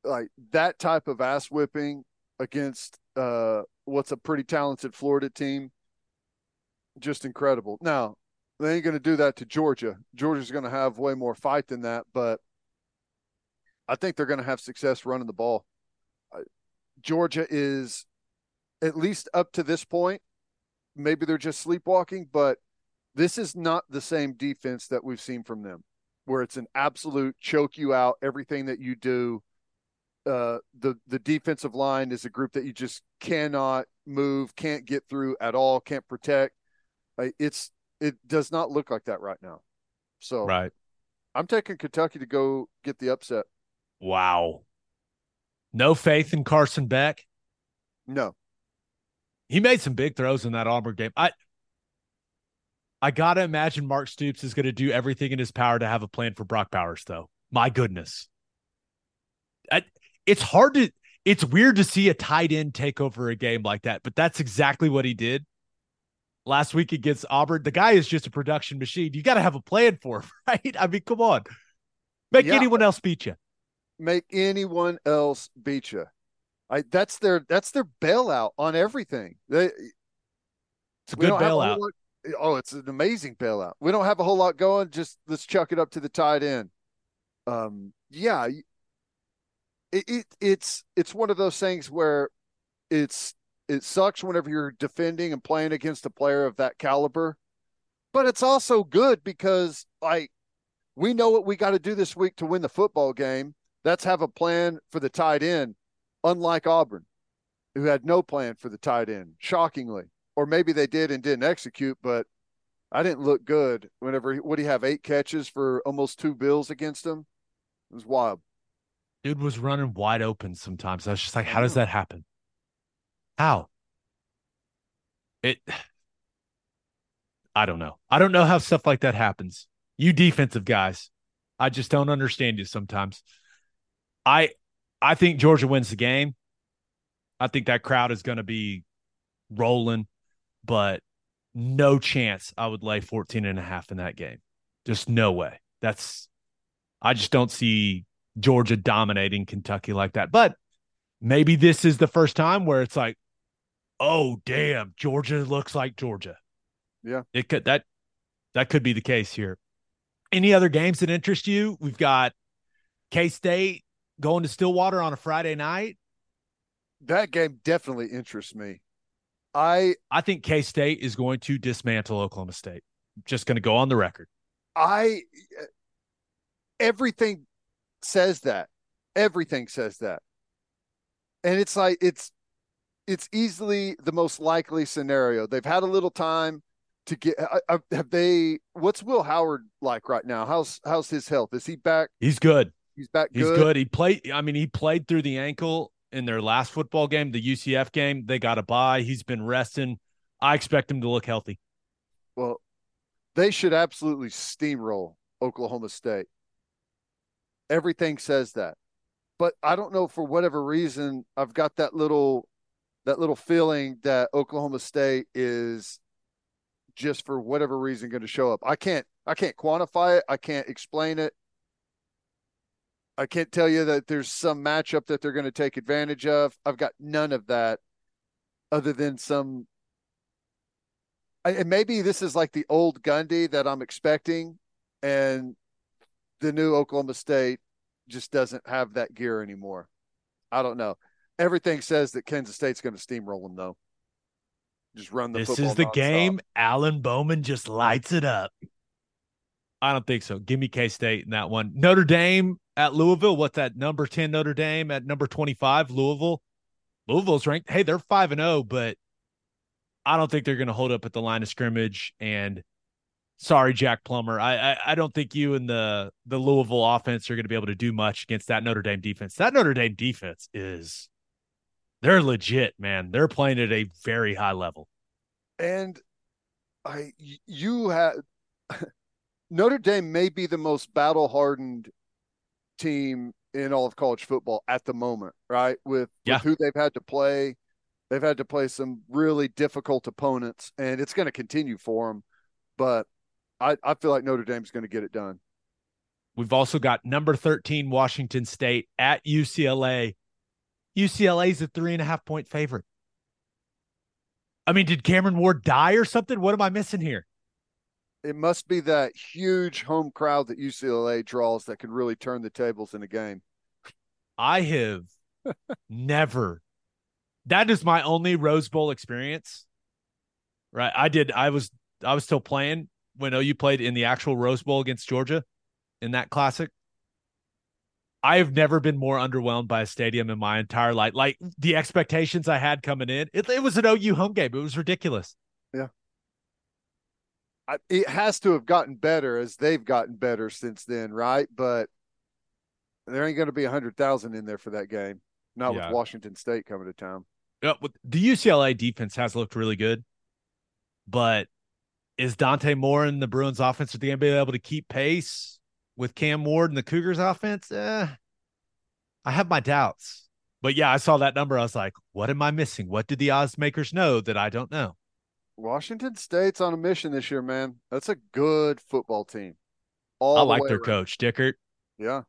like that type of ass whipping against uh, what's a pretty talented Florida team, just incredible. Now they ain't going to do that to Georgia. Georgia's going to have way more fight than that, but I think they're going to have success running the ball. Georgia is at least up to this point, maybe they're just sleepwalking, but this is not the same defense that we've seen from them, where it's an absolute choke you out, everything that you do. Uh, the the defensive line is a group that you just cannot move, can't get through at all, can't protect. It's it does not look like that right now. So Right. I'm taking Kentucky to go get the upset. Wow. No faith in Carson Beck. No, He made some big throws in that Auburn game. I I gotta imagine Mark Stoops is gonna do everything in his power to have a plan for Brock Bowers, though. My goodness. I, it's hard to it's weird to see a tight end take over a game like that, but that's exactly what he did last week against Auburn. The guy is just a production machine. You gotta have a plan for him, right? I mean, come on. Make Yeah. anyone else beat you. make anyone else beat you. I that's their that's their bailout on everything. They It's a good don't have a whole bailout. Oh, it's an amazing bailout. We don't have a whole lot going. Just let's chuck it up to the tight end. Um, yeah, it, it it's it's one of those things where it's it sucks whenever you're defending and playing against a player of that caliber, but it's also good because like we know what we got to do this week to win the football game. That's have a plan for the tight end, unlike Auburn, who had no plan for the tight end, shockingly. Or maybe they did and didn't execute, but I didn't look good whenever would he have eight catches for almost two bills against him? It was wild. Dude was running wide open sometimes. I was just like, how does that happen? How? It I don't know. I don't know how stuff like that happens. You defensive guys. I just don't understand you sometimes. I I think Georgia wins the game. I think that crowd is going to be rolling, but no chance I would lay 14 and a half in that game. Just no way. That's I just don't see Georgia dominating Kentucky like that. But maybe this is the first time where it's like, oh damn, Georgia looks like Georgia. Yeah. It could that that could be the case here. Any other games that interest you? We've got K State going to Stillwater on a Friday night. That game definitely interests me. I I think K State is going to dismantle Oklahoma State. Just going to go on the record. I everything says that. Everything says that. And it's like it's it's easily the most likely scenario. They've had a little time to get I, I, have they what's Will Howard like right now? How's how's his health? Is he back? He's good. He's back He's good. good. He played. I mean, he played through the ankle in their last football game, the UCF game. They got a bye. He's been resting. I expect him to look healthy. Well, they should absolutely steamroll Oklahoma State. Everything says that. But I don't know for whatever reason I've got that little that little feeling that Oklahoma State is just for whatever reason going to show up. I can't I can't quantify it. I can't explain it. I can't tell you that there's some matchup that they're going to take advantage of. I've got none of that other than some and maybe this is like the old Gundy that I'm expecting, and the new Oklahoma State just doesn't have that gear anymore. I don't know. Everything says that Kansas State's going to steamroll them, though. Just run the. This is the game. Alan Bowman just lights it up. I don't think so. Give me K State in that one. Notre Dame at Louisville. What's that? Number 10 Notre Dame at number 25, Louisville. Louisville's ranked. Hey, they're 5 and 0, but I don't think they're going to hold up at the line of scrimmage. And sorry, Jack Plummer, I, I, I don't think you and the the Louisville offense are going to be able to do much against that Notre Dame defense. That Notre Dame defense is they're legit, man. They're playing at a very high level. And I you have Notre Dame may be the most battle hardened team in all of college football at the moment, right? With, yeah. with who they've had to play They've had to play some really difficult opponents, and it's going to continue for them. But I, I feel like Notre Dame's going to get it done. We've also got number 13 Washington State at UCLA. UCLA is a three and a half point favorite. I mean, did Cameron Ward die or something? What am I missing here? It must be that huge home crowd that UCLA draws that can really turn the tables in a game. I have never that is my only Rose Bowl experience. Right. I did I was I was still playing when OU played in the actual Rose Bowl against Georgia in that classic. I have never been more underwhelmed by a stadium in my entire life. Like the expectations I had coming in, it, it was an OU home game. It was ridiculous. Yeah. It has to have gotten better as they've gotten better since then, right? But there ain't going to be a hundred thousand in there for that game. Not yeah. with Washington State coming to town uh, the UCLA defense has looked really good, but is Dante Moore and the Bruins offense are they going to be able to keep pace with Cam Ward and the Cougars offense? Eh, I have my doubts. But yeah, I saw that number. I was like, what am I missing? What did the odds makers know that I don't know? Washington State's on a mission this year, man. That's a good football team. All I like the their around. coach, Dickert. Yeah.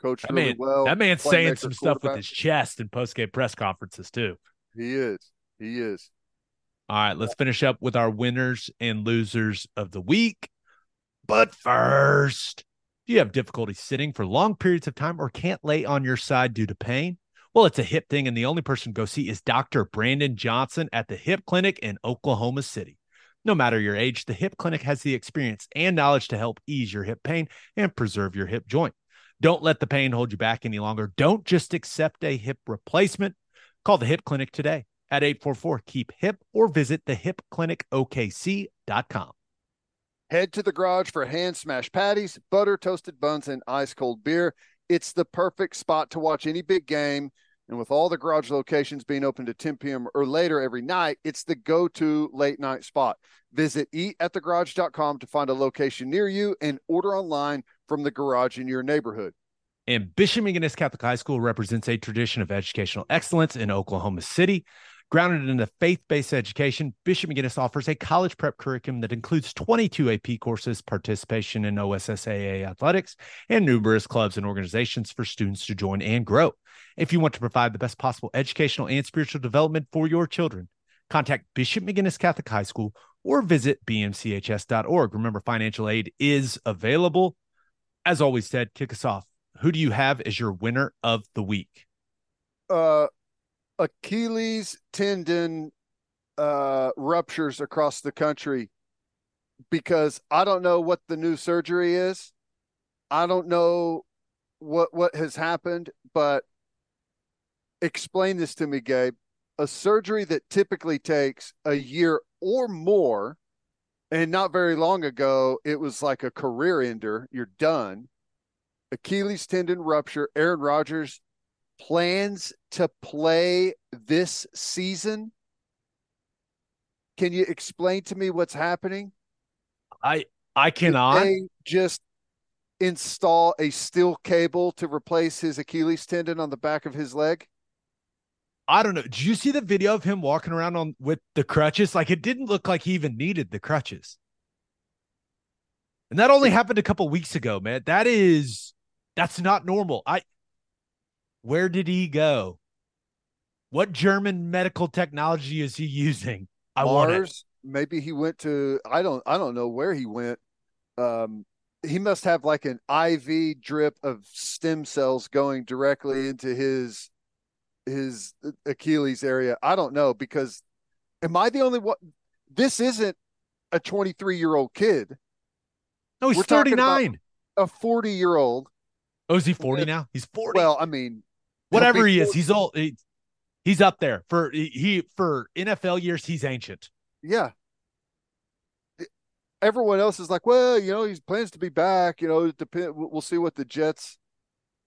Coach that really man, well. That man's saying some stuff with his chest in post game press conferences too. He is. He is. All right, let's finish up with our winners and losers of the week. But first, do you have difficulty sitting for long periods of time or can't lay on your side due to pain? Well, it's a hip thing, and the only person to go see is Dr. Brandon Johnson at the Hip Clinic in Oklahoma City. No matter your age, the Hip Clinic has the experience and knowledge to help ease your hip pain and preserve your hip joint. Don't let the pain hold you back any longer. Don't just accept a hip replacement. Call the Hip Clinic today at 844 Keep Hip or visit thehipclinicokc.com. Head to the garage for hand smash patties, butter, toasted buns, and ice cold beer. It's the perfect spot to watch any big game. And with all the garage locations being open to 10 p.m. or later every night, it's the go to late night spot. Visit eatatthegarage.com to find a location near you and order online from the garage in your neighborhood. And Bishop McGuinness Catholic High School represents a tradition of educational excellence in Oklahoma City. Grounded in a faith based education, Bishop McGuinness offers a college prep curriculum that includes 22 AP courses, participation in OSSAA athletics, and numerous clubs and organizations for students to join and grow. If you want to provide the best possible educational and spiritual development for your children, contact Bishop McGuinness Catholic High School or visit bmchs.org. Remember, financial aid is available. As always, Ted, kick us off. Who do you have as your winner of the week? Uh, Achilles tendon uh, ruptures across the country because I don't know what the new surgery is. I don't know what what has happened, but explain this to me, Gabe. A surgery that typically takes a year or more and not very long ago, it was like a career ender. You're done. Achilles tendon rupture. Aaron Rodgers plans to play this season. Can you explain to me what's happening? I I cannot just install a steel cable to replace his Achilles tendon on the back of his leg. I don't know. Did you see the video of him walking around on with the crutches? Like it didn't look like he even needed the crutches. And that only happened a couple weeks ago, man. That is That's not normal. I where did he go? What German medical technology is he using? I want it. Mars. Maybe he went to I don't I don't know where he went. Um, he must have like an IV drip of stem cells going directly into his his Achilles area. I don't know because am I the only one? This isn't a 23 year old kid, No, he's We're 39. a 40 year old. Oh, is he 40 now? He's 40. Well, I mean, Whatever he is, he's old. He, he's up there for he- he for NFL years. He's ancient. yeah. Everyone else is like, well, you know, he plans to be back. You know, it depend. We'll see what the Jets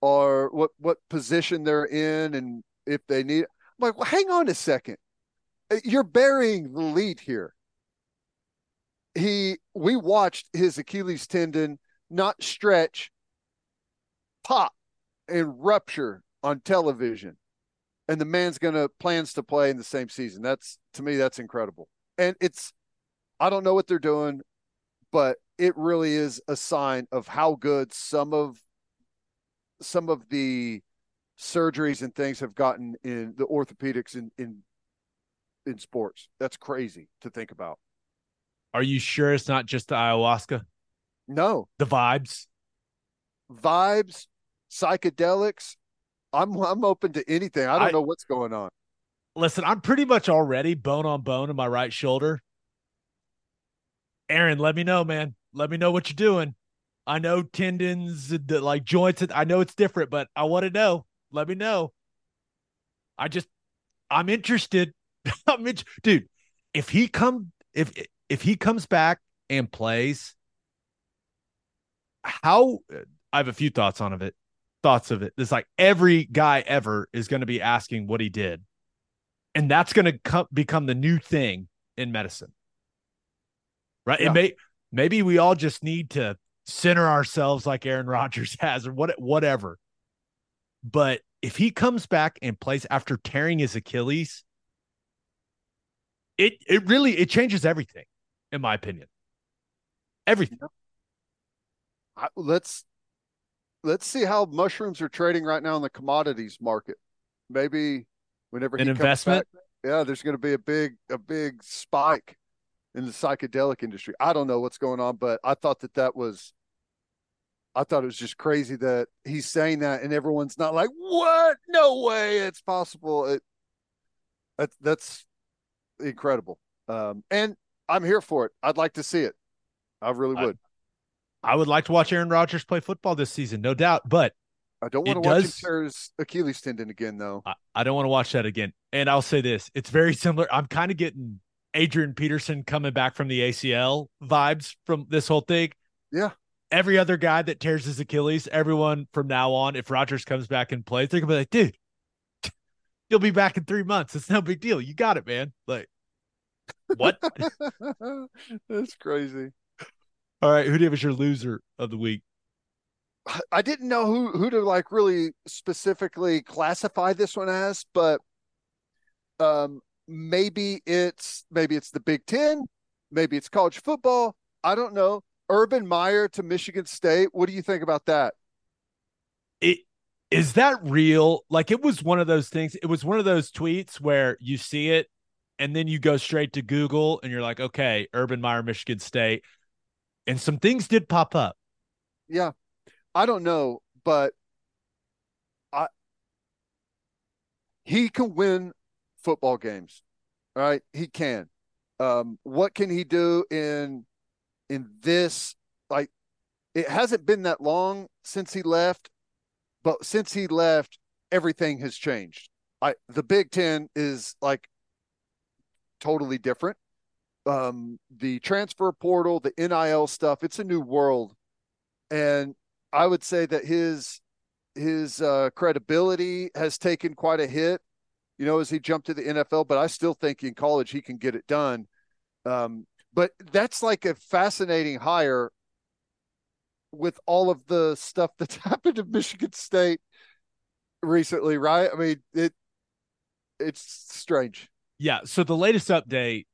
are, what what position they're in, and if they need. I'm like, well, hang on a second. You're burying the lead here. He, we watched his Achilles tendon not stretch, pop, and rupture on television, and the man's gonna plans to play in the same season. That's to me, that's incredible. And it's, I don't know what they're doing, but it really is a sign of how good some of some of the surgeries and things have gotten in the orthopedics in in in sports. That's crazy to think about. Are you sure it's not just the ayahuasca? No The vibes? vibes, psychedelics. I'm I'm open to anything. I don't I- know what's going on. Listen, I'm pretty much already bone on bone in my right shoulder. Aaron, let me know, man. Let me know what you're doing. I know tendons, the, like joints. I know it's different, but I want to know. Let me know. I just, I'm interested. I'm in, dude. If he come, if if he comes back and plays, how? I have a few thoughts on of it. Thoughts of it. It's like every guy ever is going to be asking what he did, and that's going to come become the new thing in medicine, right? Yeah. And may maybe we all just need to center ourselves like Aaron Rodgers has, or what, whatever. But if he comes back and plays after tearing his Achilles, it it really it changes everything, in my opinion. Everything. I, let's let's see how mushrooms are trading right now in the commodities market. Maybe whenever An he comes investment? back, yeah, there's going to be a big a big spike in the psychedelic industry. I don't know what's going on, but I thought that that was. I thought it was just crazy that he's saying that, and everyone's not like, "What? No way, it's possible." It, that, that's incredible, um, and I'm here for it. I'd like to see it. I really would. I would like to watch Aaron Rodgers play football this season, no doubt. But I don't want to watch him tear his Achilles tendon again, though. I, I don't want to watch that again. And I'll say this: it's very similar. I'm kind of getting Adrian Peterson coming back from the ACL vibes from this whole thing. Yeah. Every other guy that tears his Achilles, everyone from now on, if Rodgers comes back and plays, they're gonna be like, dude, you'll be back in three months. It's no big deal. You got it, man. Like, what? That's crazy. All right, who do you have as your loser of the week? I- didn't know who who to like really specifically classify this one as, but um maybe it's maybe it's the Big Ten, maybe it's college football. I don't know. Urban Meyer to Michigan State. What do you think about that? it is that real like it was one of those things it was one of those tweets where you see it and then you go straight to google and you're like okay urban meyer michigan state and some things did pop up Yeah. I don't know, but I he can win football games. Right? He can. Um what can he do in in this like it hasn't been that long since he left, but since he left everything has changed. I the Big 10 is like totally different. Um the transfer portal, the NIL stuff, it's a new world and I would say that his his uh, credibility has taken quite a hit, you know, as he jumped to the NFL. But I still think in college he can get it done. Um, but that's like a fascinating hire with all of the stuff that's happened at Michigan State recently, right? I mean, it it's strange. yeah so the latest update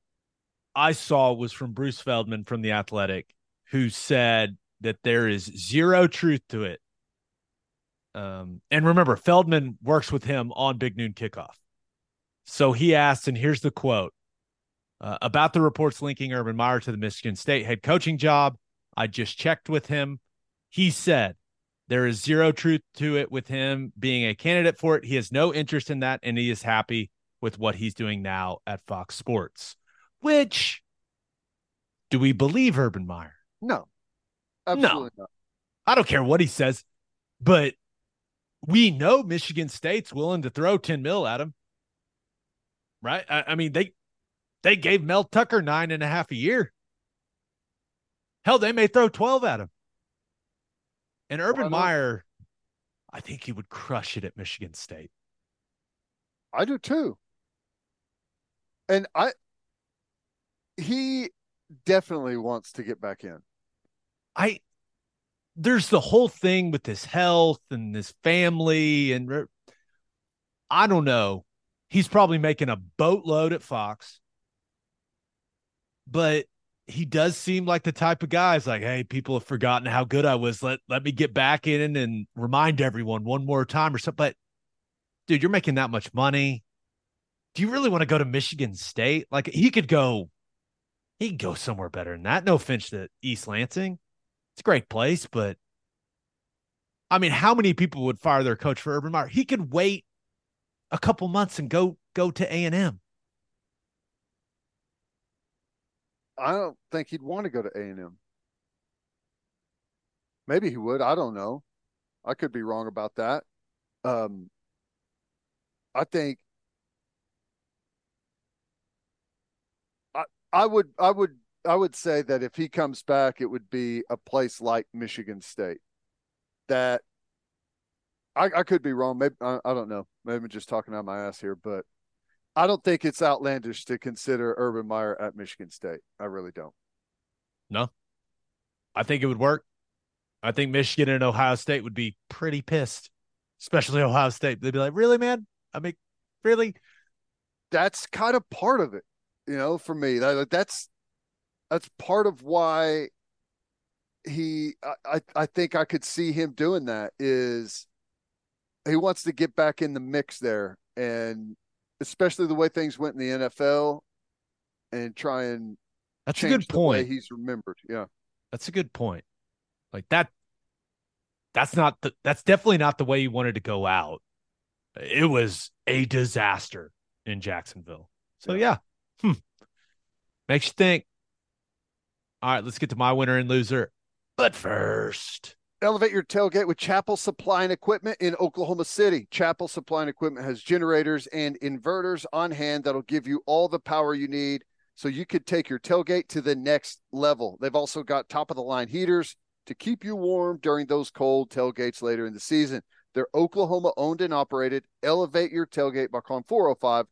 i saw was from bruce feldman from the athletic who said that there is zero truth to it Um, and remember, Feldman works with him on Big Noon Kickoff. So he asked, and here's the quote uh, about the reports linking Urban Meyer to the Michigan State head coaching job. I just checked with him. He said there is zero truth to it with him being a candidate for it. He has no interest in that, and he is happy with what he's doing now at Fox Sports. Which do we believe Urban Meyer? No, absolutely not. I don't care what he says, but we know Michigan State's willing to throw 10 mil at him. Right? I, I mean, they they gave Mel Tucker nine and a half a year. Hell, they may throw 12 at him. And Urban Why not? Meyer, I think he would crush it at Michigan State. I do too. And I he definitely wants to get back in. I there's the whole thing with his health and his family and I don't know. He's probably making a boatload at Fox. But he does seem like the type of guy is like, hey, people have forgotten how good I was. Let let me get back in and remind everyone one more time or something. But dude, you're making that much money. Do you really want to go to Michigan State? Like he could go, he could go somewhere better than that. No offense to East Lansing. It's a great place, but I mean, how many people would fire their coach for Urban Meyer? He could wait a couple months and go go to A and M. I don't think he'd want to go to A and M. Maybe he would. I don't know. I could be wrong about that. Um, I think I would I would I would say that if he comes back, it would be a place like Michigan State. That I, I could be wrong. Maybe I, I don't know. Maybe I'm just talking out my ass here, but I don't think it's outlandish to consider Urban Meyer at Michigan State. I really don't. No, I think it would work. I think Michigan and Ohio State would be pretty pissed, especially Ohio State. They'd be like, "Really, man? I mean, really?" That's kind of part of it, you know, for me. That, that's that's part of why he I, I I think I could see him doing that is he wants to get back in the mix there and especially the way things went in the NFL and try and That's a good point. he's remembered. Yeah. That's a good point. Like that. That's not the. That's definitely not the way you wanted to go out. It was a disaster in Jacksonville. So yeah, hmm. makes you think. All right, let's get to my winner and loser. But first, Elevate your tailgate with Chappell Supply and Equipment in Oklahoma City. Chappell Supply and Equipment has generators and inverters on hand that'll give you all the power you need so you could take your tailgate to the next level. They've also got top of the line heaters to keep you warm during those cold tailgates later in the season. They're Oklahoma owned and operated. Elevate your tailgate by calling 405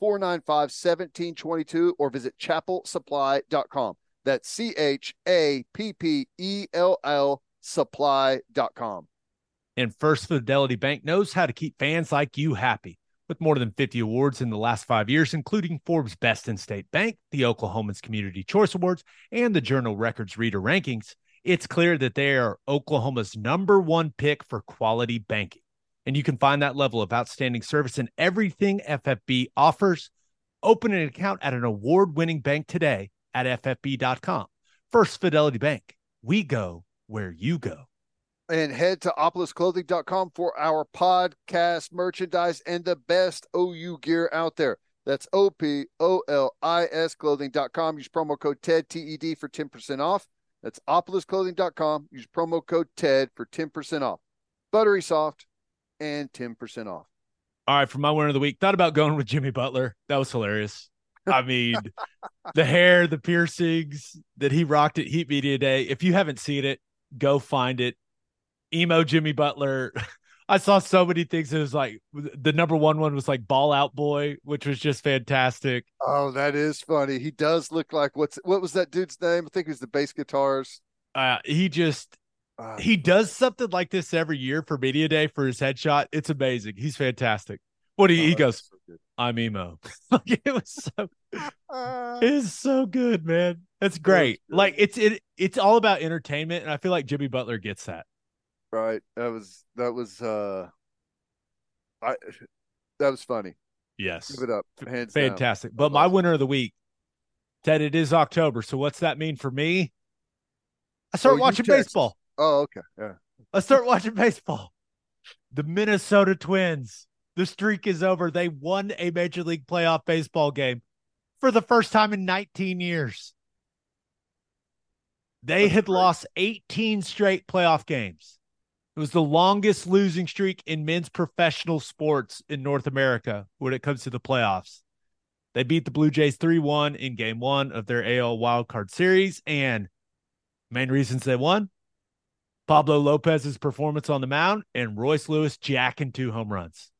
495 1722 or visit chappellsupply.com. That's C H A P P E L L supply.com. and First Fidelity Bank knows how to keep fans like you happy. With more than 50 awards in the last five years, including Forbes Best in State Bank, the Oklahomans Community Choice Awards, and the Journal Records Reader Rankings, it's clear that they are Oklahoma's number one pick for quality banking. And you can find that level of outstanding service in everything FFB offers. Open an account at an award winning bank today at ffb.com. First Fidelity Bank, we go where you go. And head to opolisclothing.com for our podcast merchandise and the best OU gear out there. That's O P O L I S clothing.com. Use promo code TED, T E D, for 10% off. That's opolisclothing.com. Use promo code TED for 10% off. Buttery soft and 10% off. All right, for my winner of the week, thought about going with Jimmy Butler. That was hilarious. I mean, the hair, the piercings that he rocked at Heat Media Day. If you haven't seen it, go find it. Emo Jimmy Butler. I saw so many things. It was like the number one one was like Fall Out Boy, which was just fantastic. Oh, that is funny. He does look like what's what was that dude's name? I think was the bass guitars. Uh, he just Uh, he does something like this every year for Media Day for his headshot. It's amazing. He's fantastic. What he, oh, he goes, so. I'm emo. like it was so Uh, It's so good, man. That's great. good. Like it's it it's all about entertainment, and I feel like Jimmy Butler gets that. Right. That was that was uh I that was funny. Yes. Give it up. Hands down. Fantastic. But my winner of the week, Ted, it is October. So what's that mean for me? I start Oh, watching baseball. Oh, okay. Yeah. I start watching baseball. The Minnesota Twins. The streak is over. They won a Major League Playoff baseball game for the first time in 19 years. They That's had great. lost 18 straight playoff games. It was the longest losing streak in men's professional sports in North America when it comes to the playoffs. They beat the Blue Jays 3 1 in game one of their AL wildcard series. And main reasons they won Pablo Lopez's performance on the mound and Royce Lewis jacking two home runs.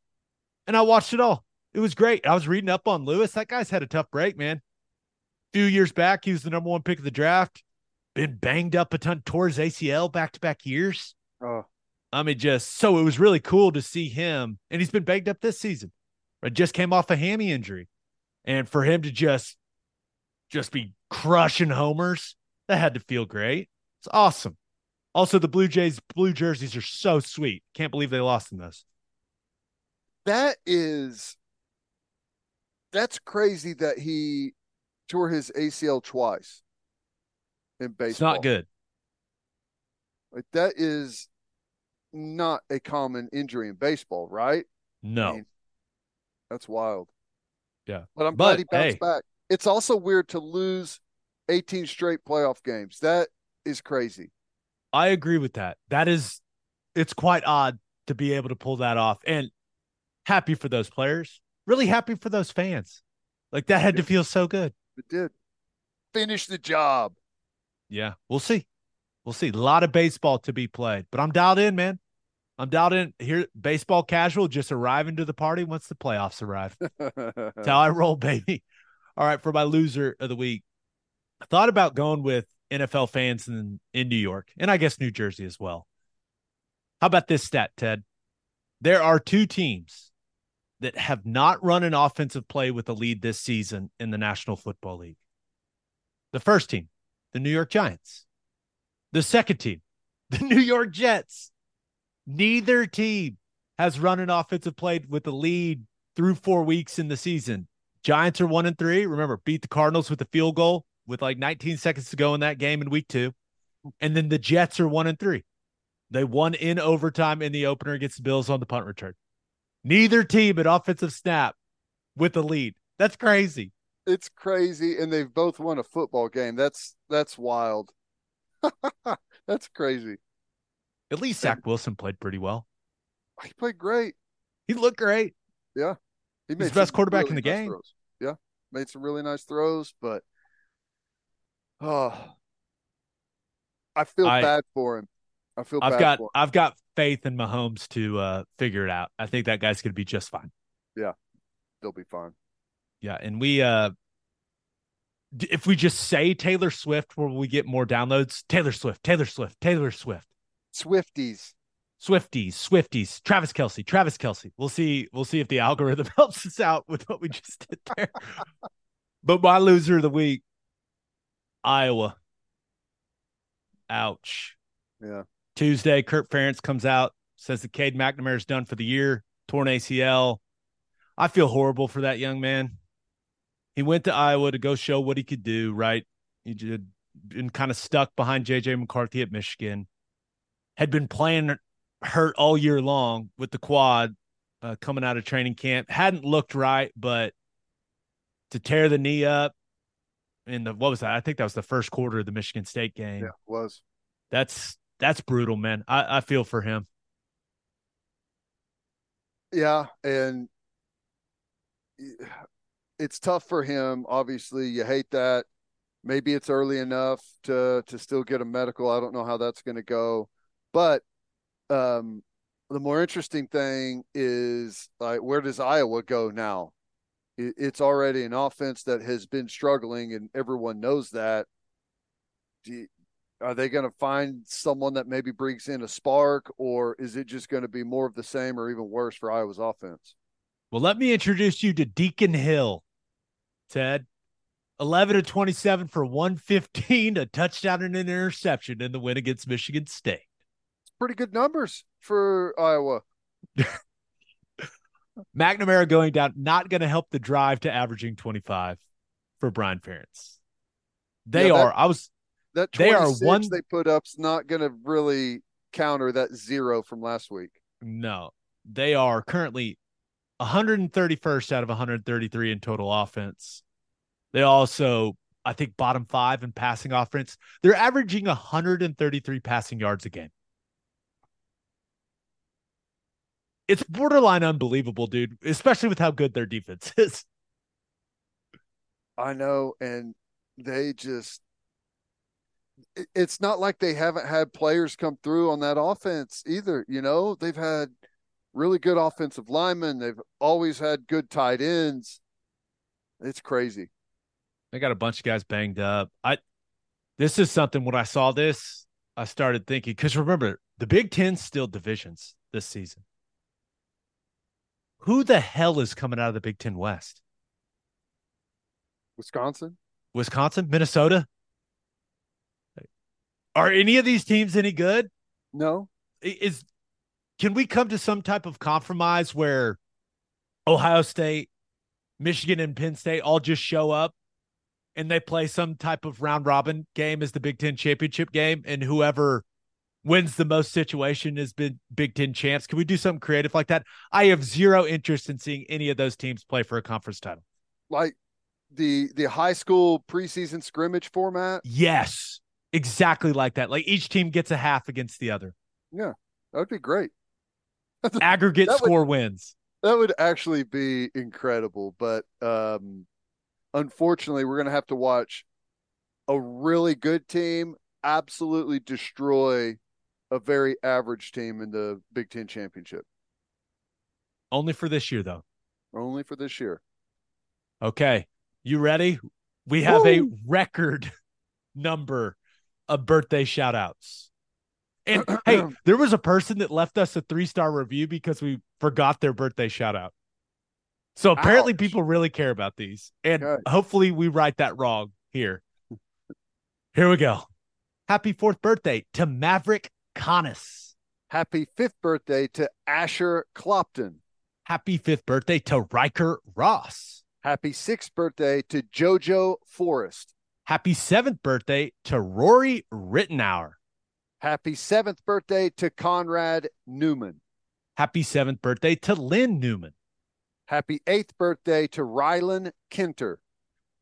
And I watched it all. It was great. I was reading up on Lewis. That guy's had a tough break, man. A few years back, he was the number one pick of the draft. Been banged up a ton, tore his ACL back to back years. Oh, I mean, just so it was really cool to see him, and he's been banged up this season. Right, just came off a hammy injury, and for him to just, just be crushing homers, that had to feel great. It's awesome. Also, the Blue Jays blue jerseys are so sweet. Can't believe they lost in those. that is that's crazy that he tore his ACL twice in baseball. It's not good. Like that is not a common injury in baseball, right? I No, mean, that's wild. Yeah. But I'm But, glad he bounced hey. back. It's also weird to lose 18 straight playoff games. That is crazy. I agree with that. That is, it's quite odd to be able to pull that off, and happy for those players. Really happy for those fans. Like that had to feel so good. It did. Finish the job. Yeah, we'll see. We'll see. A lot of baseball to be played, but I'm dialed in, man. I'm dialed in here. Baseball casual, just arriving to the party once the playoffs arrive. That's how I roll, baby. All right, for my loser of the week, I thought about going with NFL fans in, in New York and I guess New Jersey as well. How about this stat, Ted? There are two teams that have not run an offensive play with a lead this season in the National Football League. The first team, the New York Giants. The second team, the New York Jets. Neither team has run an offensive play with a lead through four weeks in the season. Giants are one and three. Remember, beat the Cardinals with a field goal with like 19 seconds to go in that game in week two. And then the Jets are one and three. They won in overtime in the opener against the Bills on the punt return. Neither team at offensive snap with a lead. That's crazy. it's crazy. And they've both won a football game. That's that's wild. that's crazy. At least Zach Wilson played pretty well. He played great. He looked great. Yeah. He made He's the best quarterback in the nice game. throws. Yeah. Made some really nice throws, but oh I feel I- bad for him. I feel I've bad got. I've got faith in Mahomes to uh, figure it out. I think that guy's going to be just fine. Yeah, they'll be fine. Yeah, and we uh if we just say Taylor Swift, will we get more downloads? Taylor Swift, Taylor Swift, Taylor Swift, Swifties. Swifties, Swifties, Travis Kelce, Travis Kelce. We'll see. We'll see if the algorithm helps us out with what we just did there. but my loser of the week, Iowa. Ouch. Yeah. Tuesday, Kirk Ferentz comes out, says that Cade McNamara is done for the year, torn ACL. I feel horrible for that young man. He went to Iowa to go show what he could do, right? He just been kind of stuck behind JJ McCarthy at Michigan. Had been playing hurt all year long with the quad uh, coming out of training camp. Hadn't looked right, but to tear the knee up in the what was that? I think that was the first quarter of the Michigan State game. Yeah, was. That's that's brutal, man. I, I feel for him. Yeah, and it's tough for him. Obviously, you hate that. Maybe it's early enough to to still get a medical. I don't know how that's going to go, but um, the more interesting thing is like where does Iowa go now? It, it's already an offense that has been struggling, and everyone knows that. You, are they going to find someone that maybe brings in a spark, or is it just going to be more of the same, or even worse for Iowa's offense? Well, let me introduce you to Deacon Hill, Ted. 11 to 27 for 115, a touchdown and an interception in the win against Michigan State. pretty good numbers for Iowa. McNamara going down, not going to help the drive to averaging 25 for Brian Ferentz. They Yeah, that- are. I was. That They are one- they put up's not going to really counter that zero from last week. No, they are currently 131st out of 133 in total offense. They also, I think, bottom five in passing offense. They're averaging 133 passing yards a game. It's borderline unbelievable, dude, especially with how good their defense is. I know, and they just, it's not like they haven't had players come through on that offense either, you know. They've had really good offensive linemen, they've always had good tight ends. It's crazy. They got a bunch of guys banged up. I this is something when I saw this, I started thinking because remember the Big Ten still divisions this season. Who the hell is coming out of the Big Ten West? Wisconsin? Wisconsin, Minnesota. Are any of these teams any good? No. Is can we come to some type of compromise where Ohio State, Michigan, and Penn State all just show up and they play some type of round robin game as the Big Ten championship game, and whoever wins the most situation is big Big Ten champs? Can we do something creative like that? I have zero interest in seeing any of those teams play for a conference title. Like the the high school preseason scrimmage format. Yes, exactly like that. Like each team gets a half against the other. Yeah, that would be great. Aggregate That would- score wins. That would actually be incredible, but um unfortunately we're going to have to watch a really good team absolutely destroy a very average team in the Big 10 championship Only for this year, though. only for this year. Okay. You ready? We have a record number of birthday shout outs. And hey, there was a person that left us a three star review because we forgot their birthday shout out. So apparently Ouch. people really care about these. And Okay. hopefully we write that wrong here. Here we go. Happy fourth birthday to Maverick Conis. Happy 5th birthday to Asher Clopton. Happy fifth birthday to Riker Ross. Happy 6th birthday to Jojo Forrest. Happy seventh birthday to Rory Rittenauer. Happy 7th birthday to Conrad Newman. Happy seventh birthday to Lynn Newman. Happy 8th birthday to Rylan Kinter.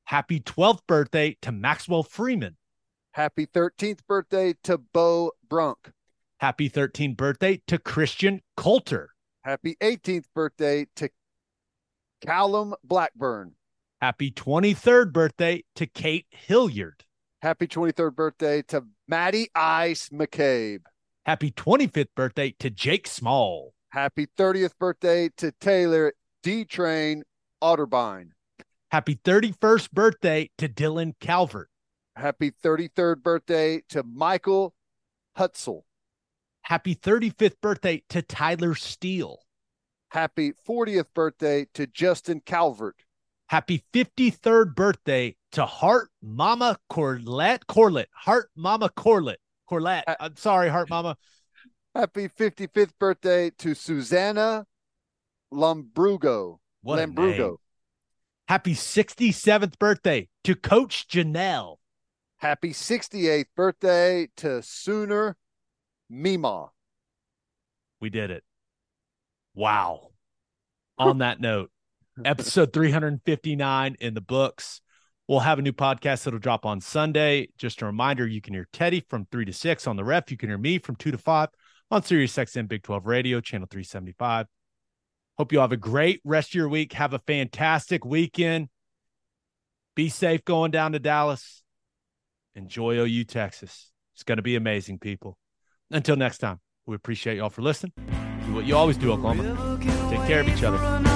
Happy 12th birthday to Maxwell Freeman. Happy 13th birthday to Bo Brunk. Happy 13th birthday to Christian Coulter. Happy 18th birthday to Callum Blackburn. Happy 23rd birthday to Kate Hilliard. Happy 23rd birthday to Maddie Ice McCabe. Happy 25th birthday to Jake Small. Happy 30th birthday to Taylor D Train Otterbein. Happy 31st birthday to Dylan Calvert. Happy 33rd birthday to Michael Hutzel. Happy 35th birthday to Tyler Steele. Happy 40th birthday to Justin Calvert. Happy 53rd birthday to Heart Mama Corlett. Corlett. Heart Mama Corlett. Corlett. I'm sorry, Heart Mama. Happy 55th birthday to Susanna Lombrugo. What Lambrugo. Happy 67th birthday to Coach Janelle. Happy 68th birthday to Sooner Mima. We did it. Wow. On that note, episode 359 in the books. We'll have a new podcast that'll drop on Sunday. Just a reminder, you can hear Teddy from 3 to 6 on the ref. You can hear me from 2 to 5 on Sirius XM Big 12 Radio, channel 375. Hope you all have a great rest of your week. Have a fantastic weekend. Be safe going down to Dallas. Enjoy OU Texas. It's going to be amazing, people. Until next time, we appreciate y'all for listening. Do what you always do, Oklahoma. Take care of each other.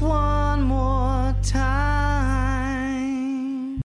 one.